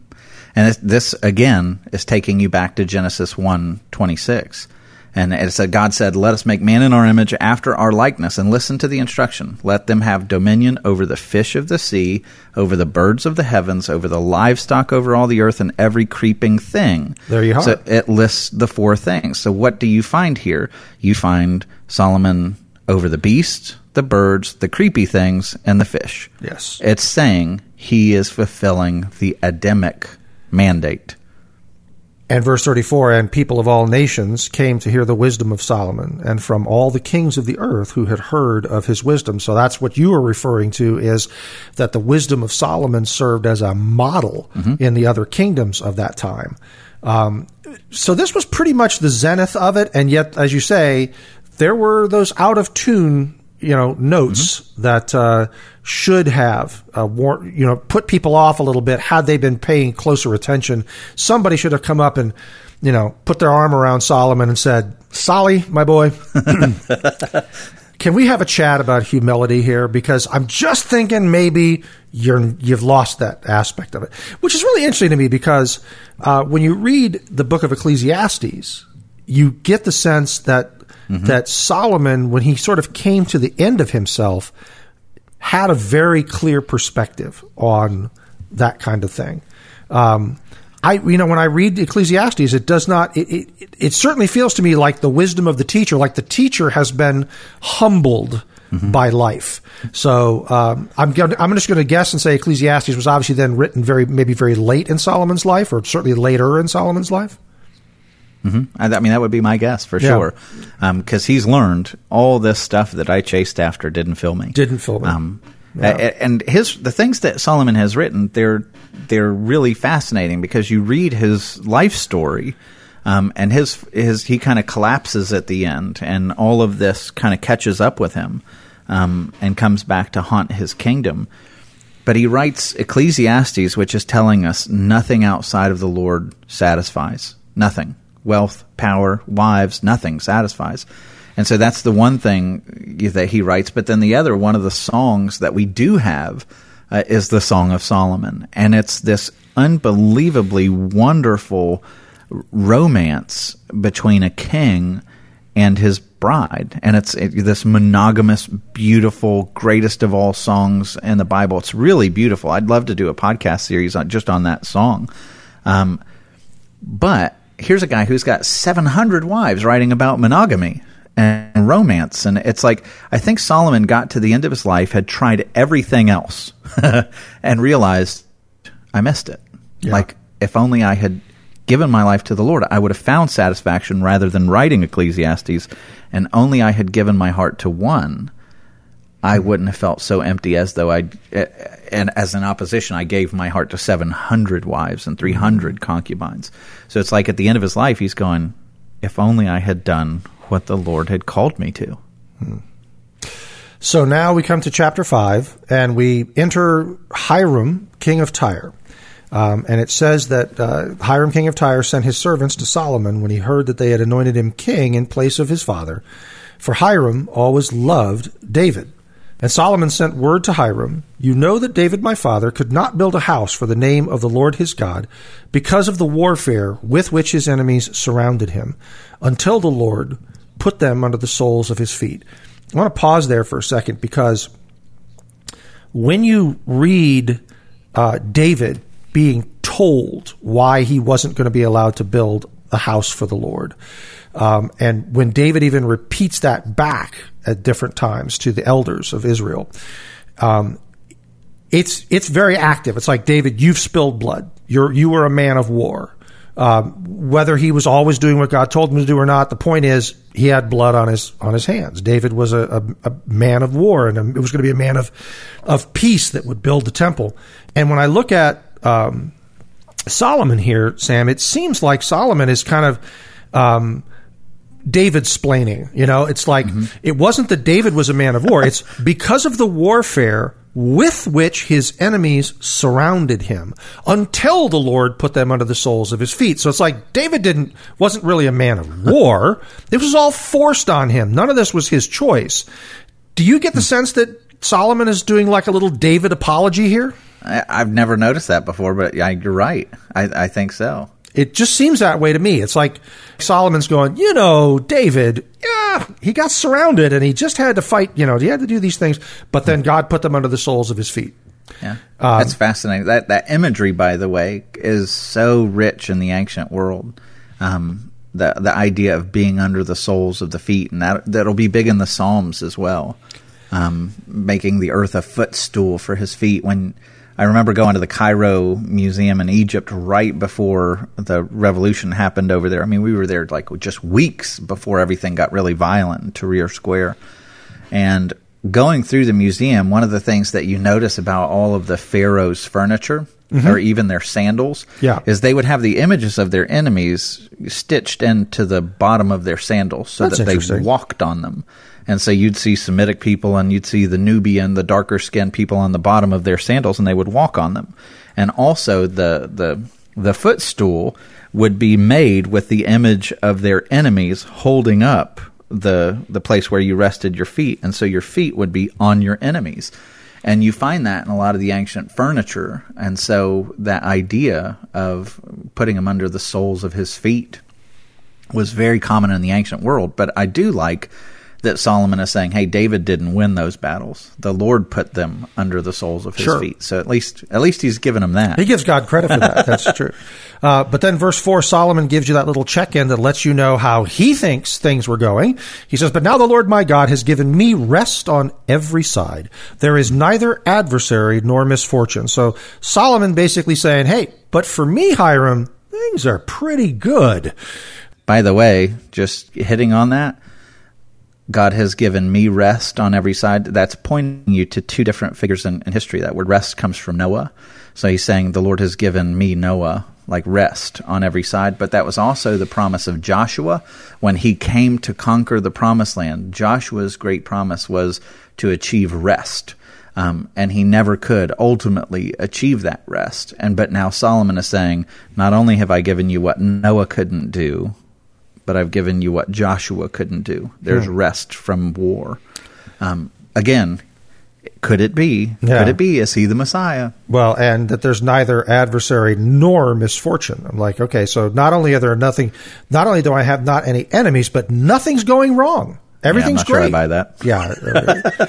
And this, again is taking you back to Genesis one twenty six, And it said, God said, Let us make man in our image after our likeness, and listen to the instruction. Let them have dominion over the fish of the sea, over the birds of the heavens, over the livestock over all the earth, and every creeping thing. There you are. So it lists the four things. So what do you find here? You find Solomon over the beast, the birds, the creepy things, and the fish. Yes. It's saying he is fulfilling the Adamic mandate. And verse 34 And people of all nations came to hear the wisdom of Solomon, and from all the kings of the earth who had heard of his wisdom. So that's what you are referring to is that the wisdom of Solomon served as a model in the other kingdoms of that time. Um, so this was pretty much the zenith of it, and yet, as you say, there were those out of tune you know notes that uh, should have uh, war- you know put people off a little bit had they been paying closer attention. Somebody should have come up and you know put their arm around Solomon and said, "Solly, my boy." Can we have a chat about humility here? Because I'm just thinking maybe you're you've lost that aspect of it, which is really interesting to me. Because uh, when you read the book of Ecclesiastes, you get the sense that that Solomon, when he sort of came to the end of himself, had a very clear perspective on that kind of thing. Um, I, you know, when I read Ecclesiastes, it does not. It, it, it certainly feels to me like the wisdom of the teacher, like the teacher has been humbled by life. So um, I'm going I'm just going to guess and say Ecclesiastes was obviously then written very maybe very late in Solomon's life, or certainly later in Solomon's life. I I mean, that would be my guess for Yeah. sure, because he's learned all this stuff that I chased after didn't fill me. Didn't fill me. Um, a- and his the things that Solomon has written, they're they're really fascinating because you read his life story, um, and his his he kind of collapses at the end, and all of this kind of catches up with him, um, and comes back to haunt his kingdom. But he writes Ecclesiastes, which is telling us nothing outside of the Lord satisfies. Nothing. Wealth, power, wives, nothing satisfies. And so that's the one thing that he writes. But then the other, one of the songs that we do have uh, is the Song of Solomon. And it's this unbelievably wonderful romance between a king and his bride. And it's it, this monogamous, beautiful, greatest of all songs in the Bible. It's really beautiful. I'd love to do a podcast series on, just on that song. Um, but here's a guy who's got 700 wives writing about monogamy and romance. And it's like, I think Solomon got to the end of his life, had tried everything else, and realized I missed it. Like, if only I had given my life to the Lord, I would have found satisfaction rather than writing Ecclesiastes, and only I had given my heart to one. I wouldn't have felt so empty as though I, and as an opposition, I gave my heart to 700 wives and 300 concubines. So it's like at the end of his life, he's going, if only I had done what the Lord had called me to. So now we come to chapter 5, and we enter Hiram, king of Tyre. Um, and it says that uh, Hiram, king of Tyre, sent his servants to Solomon when he heard that they had anointed him king in place of his father. For Hiram always loved David. And Solomon sent word to Hiram, You know that David my father could not build a house for the name of the Lord his God because of the warfare with which his enemies surrounded him, until the Lord put them under the soles of his feet. I want to pause there for a second because when you read uh, David being told why he wasn't going to be allowed to build a house for the Lord, um, and when David even repeats that back at different times to the elders of Israel, um, it's it's very active. It's like David, you've spilled blood. You're you were a man of war. Um, whether he was always doing what God told him to do or not, the point is he had blood on his on his hands. David was a, a, a man of war, and it was going to be a man of of peace that would build the temple. And when I look at um, Solomon here, Sam, it seems like Solomon is kind of um, David splaining. You know, it's like mm-hmm. it wasn't that David was a man of war. It's because of the warfare with which his enemies surrounded him until the Lord put them under the soles of his feet. So it's like David didn't wasn't really a man of war. This was all forced on him. None of this was his choice. Do you get the hmm. sense that Solomon is doing like a little David apology here? I, I've never noticed that before, but you're right. I, I think so. It just seems that way to me. It's like Solomon's going, you know, David, yeah, he got surrounded and he just had to fight, you know, he had to do these things, but then God put them under the soles of his feet. Yeah, that's fascinating. That that imagery, by the way, is so rich in the ancient world. Um, the the idea of being under the soles of the feet, and that that'll be big in the Psalms as well. Um, making the earth a footstool for his feet. When I remember going to the Cairo Museum in Egypt right before the revolution happened over there. I mean, we were there like just weeks before everything got really violent in Tahrir Square, and going through the museum, one of the things that you notice about all of the pharaoh's furniture mm-hmm. or even their sandals Yeah. is they would have the images of their enemies stitched into the bottom of their sandals so That's that they walked on them. And so you'd see Semitic people and you'd see the Nubian, the darker skinned people on the bottom of their sandals and they would walk on them. And also the the the footstool would be made with the image of their enemies holding up the the place where you rested your feet. And so your feet would be on your enemies. And you find that in a lot of the ancient furniture. And so that idea of putting him under the soles of his feet was very common in the ancient world. But I do like that Solomon is saying, "Hey, David didn't win those battles. The Lord put them under the soles of his Sure. feet." So at least, at least he's given him that. He gives God credit for that. That's true. Uh, but then verse 4, Solomon gives you that little check in that lets you know how he thinks things were going. He says, But now the Lord my God has given me rest on every side. There is neither adversary nor misfortune. So Solomon basically saying, Hey, but for me, Hiram, things are pretty good. By the way, just hitting on that, God has given me rest on every side. That's pointing you to two different figures in, in history. That word rest comes from Noah. So he's saying, The Lord has given me, Noah, like rest on every side. But that was also the promise of Joshua when he came to conquer the promised land. Joshua's great promise was to achieve rest. Um, and he never could ultimately achieve that rest. And but now Solomon is saying, not only have I given you what Noah couldn't do, but I've given you what Joshua couldn't do. There's rest from war. Um, again, could it be? Yeah. Could it be? Is he the Messiah? Well, and that there's neither adversary nor misfortune. I'm like, okay, so not only are there nothing, not only do I have not any enemies, but nothing's going wrong. Everything's not sure I great. buy that. Yeah.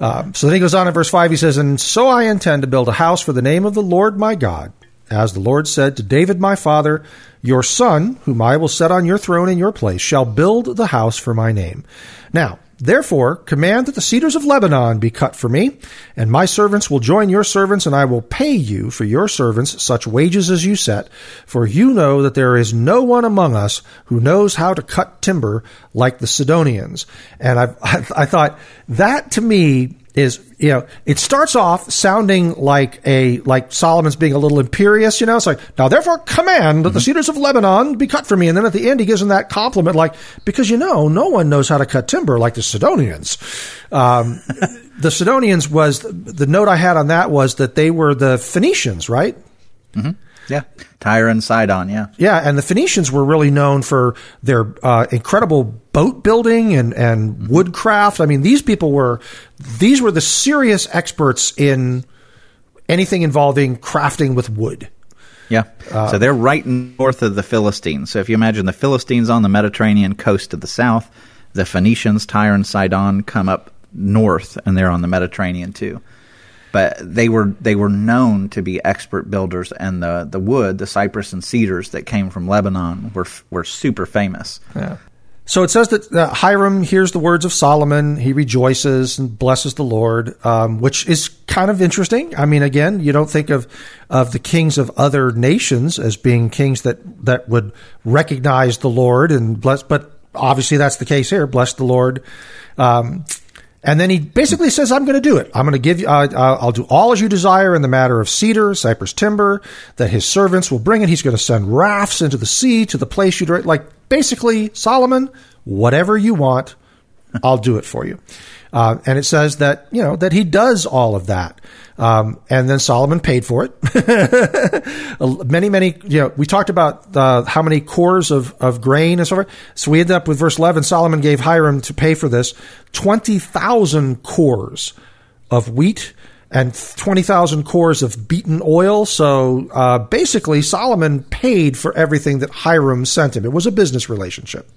um, so then he goes on in verse 5, he says, And so I intend to build a house for the name of the Lord my God, as the Lord said to David my father, Your son, whom I will set on your throne in your place, shall build the house for my name. Now, Therefore, command that the cedars of Lebanon be cut for me, and my servants will join your servants, and I will pay you for your servants such wages as you set. For you know that there is no one among us who knows how to cut timber like the Sidonians. And I, I, I thought that to me is you know it starts off sounding like a like Solomon's being a little imperious you know? It's like now therefore command that the cedars of Lebanon be cut for me and then at the end he gives him that compliment like because you know no one knows how to cut timber like the Sidonians. Um, the Sidonians was the note I had on that was that they were the Phoenicians right Yeah. Tyre and Sidon, yeah. yeah, and the Phoenicians were really known for their uh, incredible boat building and, and woodcraft. I mean, these people were these were the serious experts in anything involving crafting with wood. Yeah. so they're right north of the Philistines. So if you imagine the Philistines on the Mediterranean coast to the south, the Phoenicians, Tyre and Sidon, come up north, and they're on the Mediterranean too. But they were they were known to be expert builders, and the, the wood, the cypress and cedars that came from Lebanon were were super famous. Yeah. So it says that uh, Hiram hears the words of Solomon. He rejoices and blesses the Lord, um, which is kind of interesting. I mean, again, you don't think of of the kings of other nations as being kings that that would recognize the Lord and bless, but obviously that's the case here. Bless the Lord. Um, And then he basically says, I'm going to do it. I'm going to give you, uh, I'll do all as you desire in the matter of cedar, cypress timber, that his servants will bring it. He's going to send rafts into the sea to the place you'd, like, basically, Solomon, whatever you want, I'll do it for you. Uh, and it says that, you know, that he does all of that. Um, and then Solomon paid for it. many, many, you know, we talked about uh, how many cors of, of grain and so forth. So we end up with verse 11. Solomon gave Hiram to pay for this 20,000 cors of wheat and 20,000 cors of beaten oil. So uh, basically, Solomon paid for everything that Hiram sent him. It was a business relationship.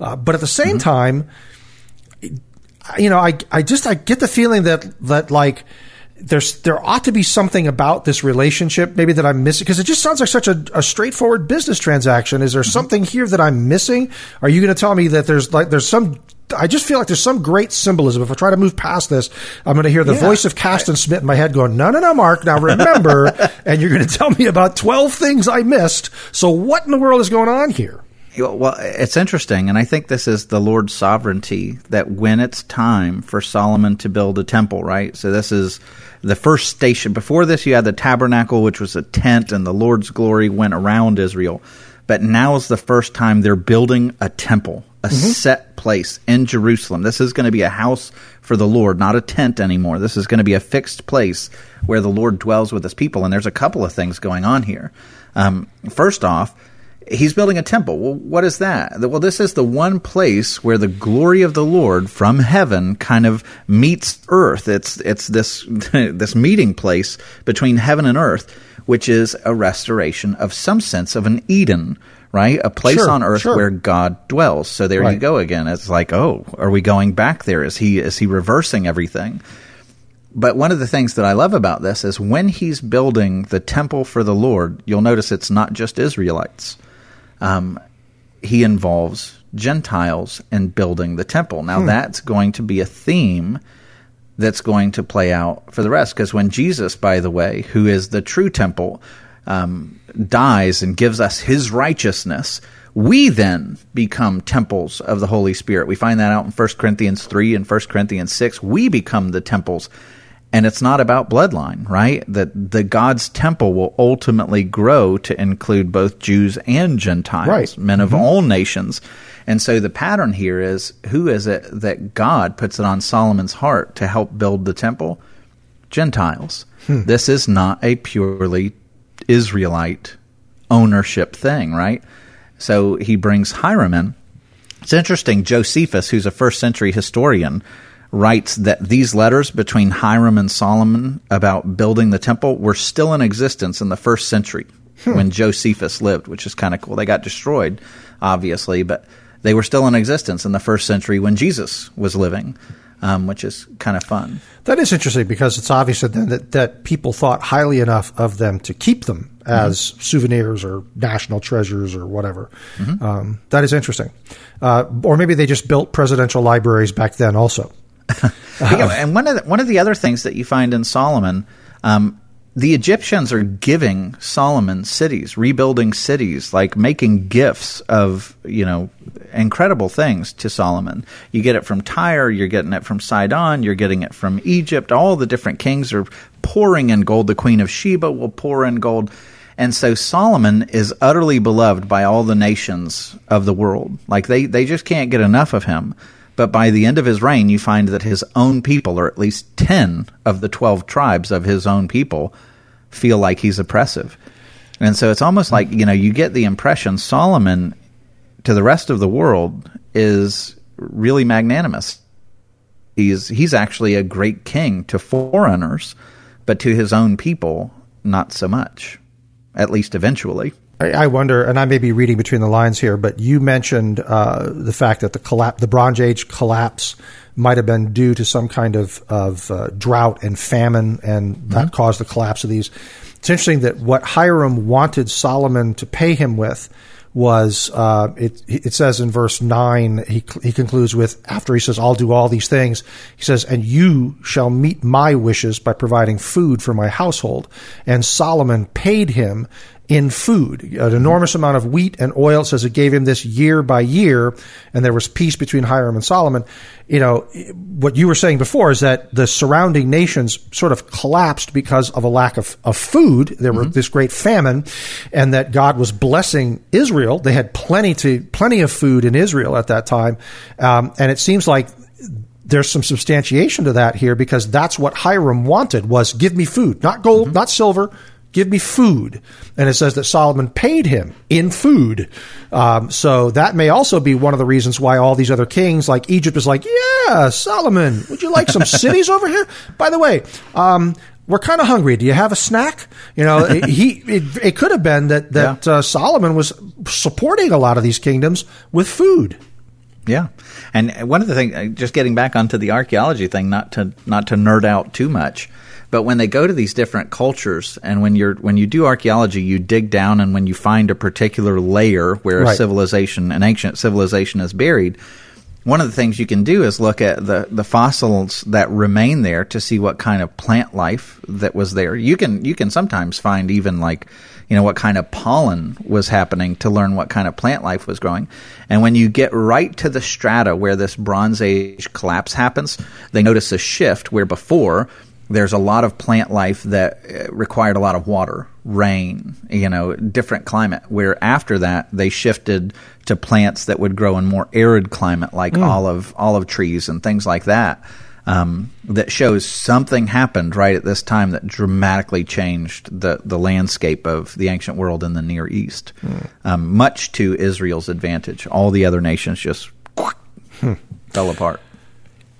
Uh, but at the same mm-hmm. time, you know, I, I just, I get the feeling that, that like, there's there ought to be something about this relationship maybe that I'm missing because it just sounds like such a, a straightforward business transaction. Is there mm-hmm. something here that I'm missing? Are you going to tell me that there's like there's some? I just feel like there's some great symbolism. If I try to move past this, I'm going to hear the yeah. voice of Caston Smith in my head going, "No, no, no, Mark. Now remember," and you're going to tell me about twelve things I missed. So what in the world is going on here? Well, it's interesting, and I think this is the Lord's sovereignty that when it's time for Solomon to build a temple, right? So this is the first station. Before this, you had the tabernacle, which was a tent, and the Lord's glory went around Israel. But now is the first time they're building a temple, a mm-hmm. set place in Jerusalem. This is going to be a house for the Lord, not a tent anymore. This is going to be a fixed place where the Lord dwells with his people. And there's a couple of things going on here. Um, first off, he's building a temple. Well, what is that? Well, this is the one place where the glory of the Lord from heaven kind of meets earth. It's it's this this meeting place between heaven and earth, which is a restoration of some sense of an Eden, right? A place sure, on earth sure. where God dwells. So there right. you go again. It's like, oh, are we going back there? Is he is he reversing everything? But one of the things that I love about this is when he's building the temple for the Lord, you'll notice it's not just Israelites um, he involves Gentiles in building the temple. Now, hmm. that's going to be a theme that's going to play out for the rest. Because when Jesus, by the way, who is the true temple, um, dies and gives us his righteousness, we then become temples of the Holy Spirit. We find that out in 1 Corinthians 3 and 1 Corinthians 6. We become the temples and it's not about bloodline, right? That the God's temple will ultimately grow to include both Jews and Gentiles, right. men of mm-hmm. all nations. And so the pattern here is who is it that God puts it on Solomon's heart to help build the temple? Gentiles. Hmm. This is not a purely Israelite ownership thing, right? So he brings Hiram in. It's interesting, Josephus, who's a first century historian, writes that these letters between Hiram and Solomon about building the temple were still in existence in the first century hmm. when Josephus lived, which is kind of cool. They got destroyed, obviously, but they were still in existence in the first century when Jesus was living. Um, which is kind of fun. That is interesting because it's obvious then that, that people thought highly enough of them to keep them as mm-hmm. souvenirs or national treasures or whatever. Mm-hmm. Um, that is interesting. Uh, or maybe they just built presidential libraries back then also. And one of the, one of the other things that you find in Solomon, um, the Egyptians are giving Solomon cities, rebuilding cities, like making gifts of you know incredible things to Solomon. You get it from Tyre, you're getting it from Sidon, you're getting it from Egypt. All the different kings are pouring in gold. The Queen of Sheba will pour in gold. And so Solomon is utterly beloved by all the nations of the world. Like they, they just can't get enough of him. But by the end of his reign, you find that his own people, or at least 10 of the 12 tribes of his own people, feel like he's oppressive. And so it's almost like, you know, you get the impression Solomon to the rest of the world is really magnanimous. He's he's actually a great king to foreigners, but to his own people, not so much. At least eventually. I wonder, and I may be reading between the lines here, but you mentioned uh, the fact that the collapse, the Bronze Age collapse, might have been due to some kind of of uh, drought and famine, and mm-hmm. that caused the collapse of these. It's interesting that what Hiram wanted Solomon to pay him with was uh, it, it says in verse 9 he, he concludes with after he says i'll do all these things he says and you shall meet my wishes by providing food for my household and solomon paid him in food, an enormous amount of wheat and oil. It says it gave him this year by year, and there was peace between Hiram and Solomon. You know, what you were saying before is that the surrounding nations sort of collapsed because of a lack of, of food. There mm-hmm. were this great famine, and that God was blessing Israel. They had plenty to plenty of food in Israel at that time, um, and it seems like there's some substantiation to that here because that's what Hiram wanted was give me food, not gold, mm-hmm. not silver, give me food. And it says that Solomon paid him in food. Um, so that may also be one of the reasons why all these other kings, like Egypt, is like, yeah, Solomon, would you like some cities over here? By the way, um, we're kind of hungry. Do you have a snack? You know, he it, it, could have been that that yeah. uh, Solomon was supporting a lot of these kingdoms with food. Yeah, and one of the things, uh, just getting back onto the archaeology thing, not to not to nerd out too much, but when they go to these different cultures, and when you're when you do archaeology, you dig down, and when you find a particular layer where right. a civilization, an ancient civilization, is buried, one of the things you can do is look at the, the fossils that remain there to see what kind of plant life that was there. You can you can sometimes find even like you know what kind of pollen was happening to learn what kind of plant life was growing. And when you get right to the strata where this Bronze Age collapse happens, they notice a shift where before there's a lot of plant life that uh, required a lot of water, rain, you know, different climate. Where after that they shifted to plants that would grow in more arid climate like mm. olive olive trees and things like that um, that shows something happened right at this time that dramatically changed the, the landscape of the ancient world in the Near East, mm. um, much to Israel's advantage. All the other nations just hmm. fell apart.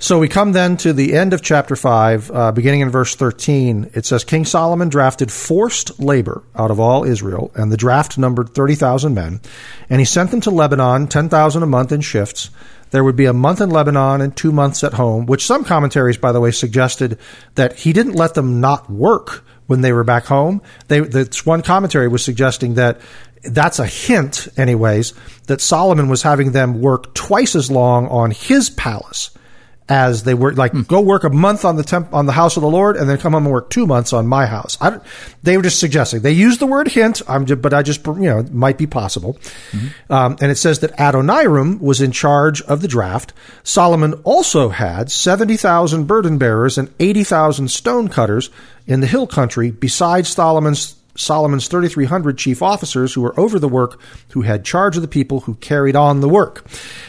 So we come then to the end of chapter 5, uh, beginning in verse 13. It says King Solomon drafted forced labor out of all Israel, and the draft numbered 30,000 men. And he sent them to Lebanon, 10,000 a month in shifts there would be a month in Lebanon and two months at home, which some commentaries, by the way, suggested that he didn't let them not work when they were back home. They, this one commentary was suggesting that that's a hint, anyways, that Solomon was having them work twice as long on his palace as they were like mm. go work a month on the temp on the house of the Lord and then come home and work two months on my house. I they were just suggesting they used the word hint. I'm just, but I just you know it might be possible. Mm-hmm. Um, and it says that Adoniram was in charge of the draft. Solomon also had seventy thousand burden bearers and eighty thousand stone cutters in the hill country, besides Solomon's Solomon's 3,300 chief officers who were over the work, who had charge of the people who carried on the work.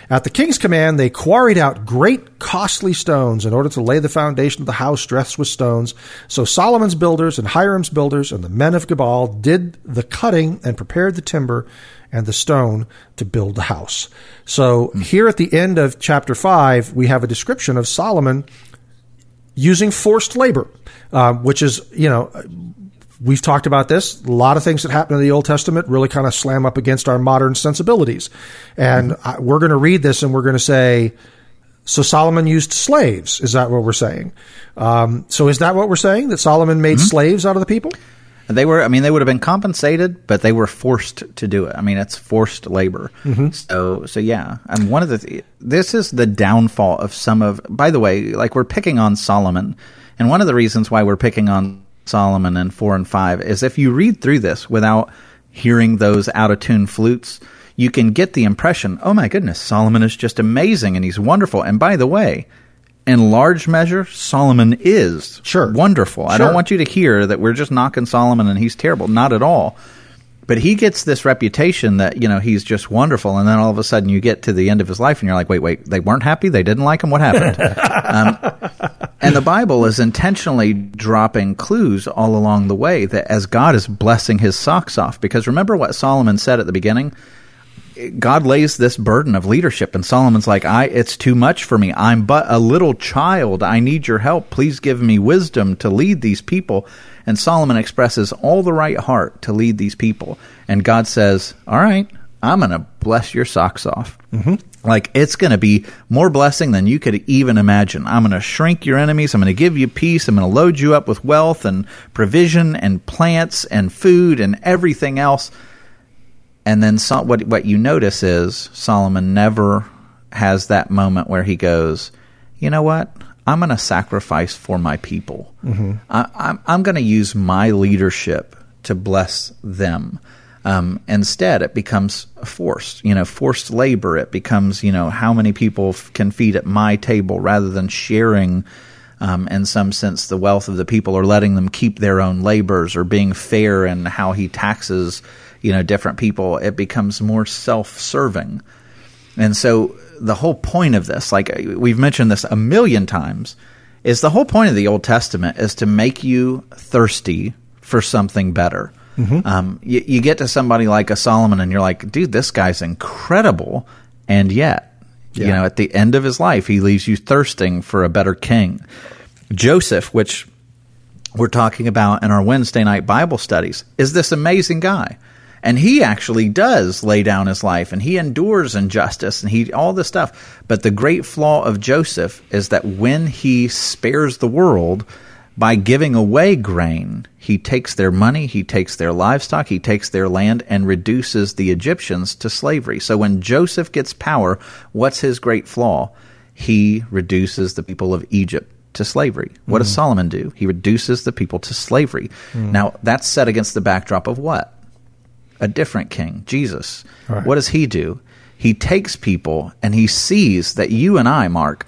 At the king's command, they quarried out great costly stones in order to lay the foundation of the house dressed with stones. So Solomon's builders and Hiram's builders and the men of Gebal did the cutting and prepared the timber and the stone to build the house. So mm-hmm. here at the end of chapter 5, we have a description of Solomon using forced labor, uh, which is, you know, We've talked about this. A lot of things that happen in the Old Testament really kind of slam up against our modern sensibilities. And mm-hmm. I, we're going to read this and we're going to say, so Solomon used slaves. Is that what we're saying? Um, so is that what we're saying? That Solomon made mm-hmm. slaves out of the people? They were, I mean, they would have been compensated, but they were forced to do it. I mean, it's forced labor. Mm-hmm. So, so yeah. And one of the, th- this is the downfall of some of, by the way, like we're picking on Solomon. And one of the reasons why we're picking on Solomon and 4 and 5 is if you read through this without hearing those out of tune flutes, you can get the impression, oh my goodness, Solomon is just amazing and he's wonderful. And by the way, in large measure, Solomon is sure wonderful. Sure. I don't want you to hear that we're just knocking Solomon and he's terrible. Not at all. But he gets this reputation that, you know, he's just wonderful. And then all of a sudden you get to the end of his life and you're like, wait, wait, they weren't happy? They didn't like him? What happened? um, and the Bible is intentionally dropping clues all along the way that as God is blessing his socks off, because remember what Solomon said at the beginning? God lays this burden of leadership, and Solomon's like, "I, it's too much for me. I'm but a little child. I need your help. Please give me wisdom to lead these people." And Solomon expresses all the right heart to lead these people. And God says, All right, I'm going to bless your socks off. Mm-hmm. Like it's going to be more blessing than you could even imagine. I'm going to shrink your enemies. I'm going to give you peace. I'm going to load you up with wealth and provision and plants and food and everything else. And then so, what what you notice is Solomon never has that moment where he goes, you know what? I'm going to sacrifice for my people. Mm-hmm. I, I'm, I'm going to use my leadership to bless them. Um, instead, it becomes forced, you know, forced labor. It becomes, you know, how many people f- can feed at my table rather than sharing, um, in some sense, the wealth of the people or letting them keep their own labors or being fair in how he taxes, you know, different people. It becomes more self serving. And so the whole point of this, like we've mentioned this a million times, is the whole point of the Old Testament is to make you thirsty for something better. Mm-hmm. Um, you, you, get to somebody like a Solomon, and you're like, dude, this guy's incredible, and yet, yeah. you know, at the end of his life, he leaves you thirsting for a better king. Joseph, which we're talking about in our Wednesday night Bible studies, is this amazing guy. And he actually does lay down his life and he endures injustice and he all this stuff. But the great flaw of Joseph is that when he spares the world, by giving away grain, he takes their money, he takes their livestock, he takes their land, and reduces the Egyptians to slavery. So when Joseph gets power, what's his great flaw? He reduces the people of Egypt to slavery. What mm. does Solomon do? He reduces the people to slavery. Mm. Now, that's set against the backdrop of what? A different king, Jesus. Right. What does he do? He takes people and he sees that you and I, Mark,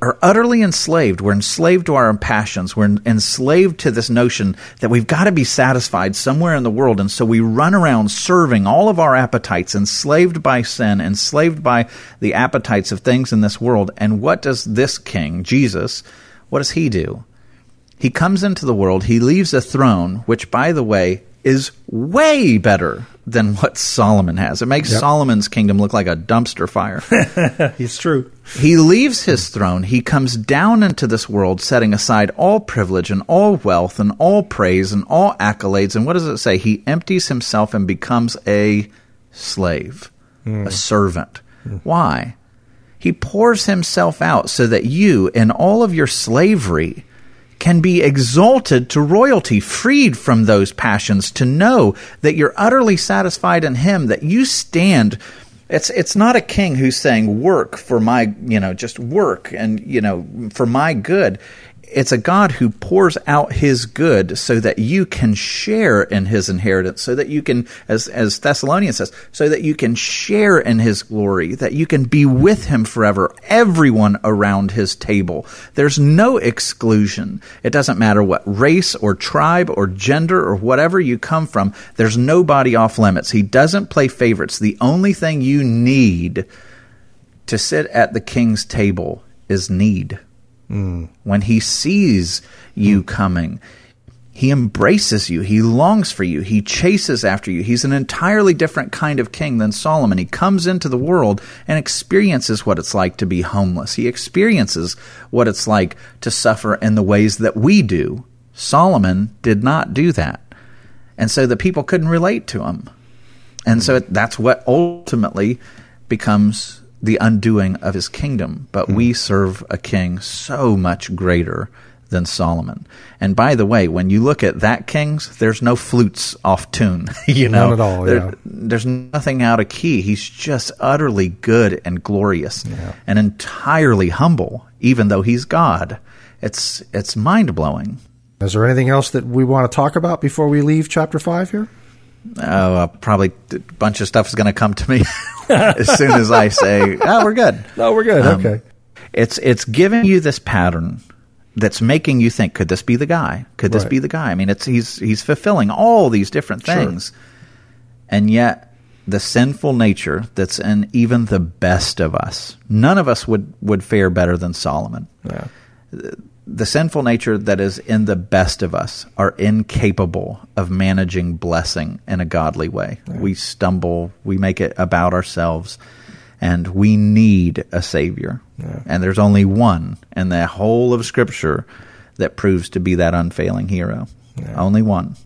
are utterly enslaved. We're enslaved to our passions. We're enslaved to this notion that we've got to be satisfied somewhere in the world. And so we run around serving all of our appetites, enslaved by sin, enslaved by the appetites of things in this world. And what does this king, Jesus, what does he do? He comes into the world, he leaves a throne, which, by the way, is way better than what Solomon has. It makes yep. Solomon's kingdom look like a dumpster fire. It's true. He leaves his throne. He comes down into this world, setting aside all privilege and all wealth and all praise and all accolades. And what does it say? He empties himself and becomes a slave, mm. a servant. Mm. Why? He pours himself out so that you, in all of your slavery, can be exalted to royalty, freed from those passions, to know that you're utterly satisfied in Him, that you stand. It's it's not a king who's saying work for my you know just work and you know for my good it's a God who pours out his good so that you can share in his inheritance, so that you can, as, as Thessalonians says, so that you can share in his glory, that you can be with him forever, everyone around his table. There's no exclusion. It doesn't matter what race or tribe or gender or whatever you come from, there's nobody off limits. He doesn't play favorites. The only thing you need to sit at the king's table is need. Mm. When he sees you mm. coming, he embraces you. He longs for you. He chases after you. He's an entirely different kind of king than Solomon. He comes into the world and experiences what it's like to be homeless. He experiences what it's like to suffer in the ways that we do. Solomon did not do that. And so the people couldn't relate to him. And so mm. that's what ultimately becomes the undoing of his kingdom, but mm. we hmm. serve a king so much greater than Solomon. And by the way, when you look at that king's, there's no flutes off tune. you know, None at all. There, yeah. There's nothing out of key. He's just utterly good and glorious, yeah. and entirely humble, even though he's God. It's it's mind blowing. Is there anything else that we want to talk about before we leave chapter five here? Oh, uh, probably a bunch of stuff is going to come to me as soon as I say, "Oh, we're good." No, we're good. Um, okay. It's it's giving you this pattern that's making you think, could this be the guy? Could this right. be the guy? I mean, it's he's he's fulfilling all these different things, sure. and yet the sinful nature that's in even the best of us, none of us would would fare better than Solomon. Yeah the sinful nature that is in the best of us are incapable of managing blessing in a godly way. Right. We stumble, we make it about ourselves, and we need a Savior. Yeah. And there's only one in the whole of Scripture that proves to be that unfailing hero. Yeah. Only one.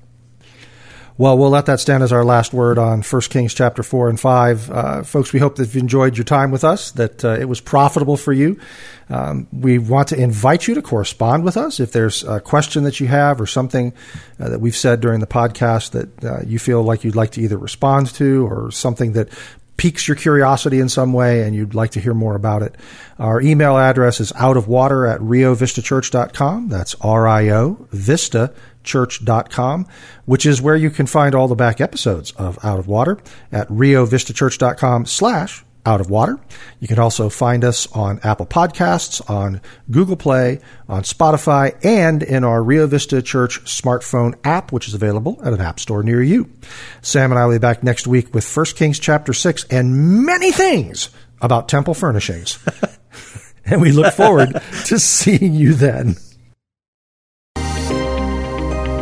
Well, we'll let that stand as our last word on 1 Kings chapter 4 and 5. Uh, folks, we hope that you've enjoyed your time with us, that uh, it was profitable for you. Um, we want to invite you to correspond with us. If there's a question that you have or something uh, that we've said during the podcast that uh, you feel like you'd like to either respond to or something that piques your curiosity in some way and you'd like to hear more about it, our email address is outofwater at riovistachurch.com. That's R-I-O, Vista, riovistachurch.com, which is where you can find all the back episodes of Out of Water at riovistachurch.com slash out of water. You can also find us on Apple Podcasts, on Google Play, on Spotify, and in our Rio Vista Church smartphone app, which is available at an app store near you. Sam and I will be back next week with 1 Kings chapter 6 and many things about temple furnishings. and we look forward to seeing you then.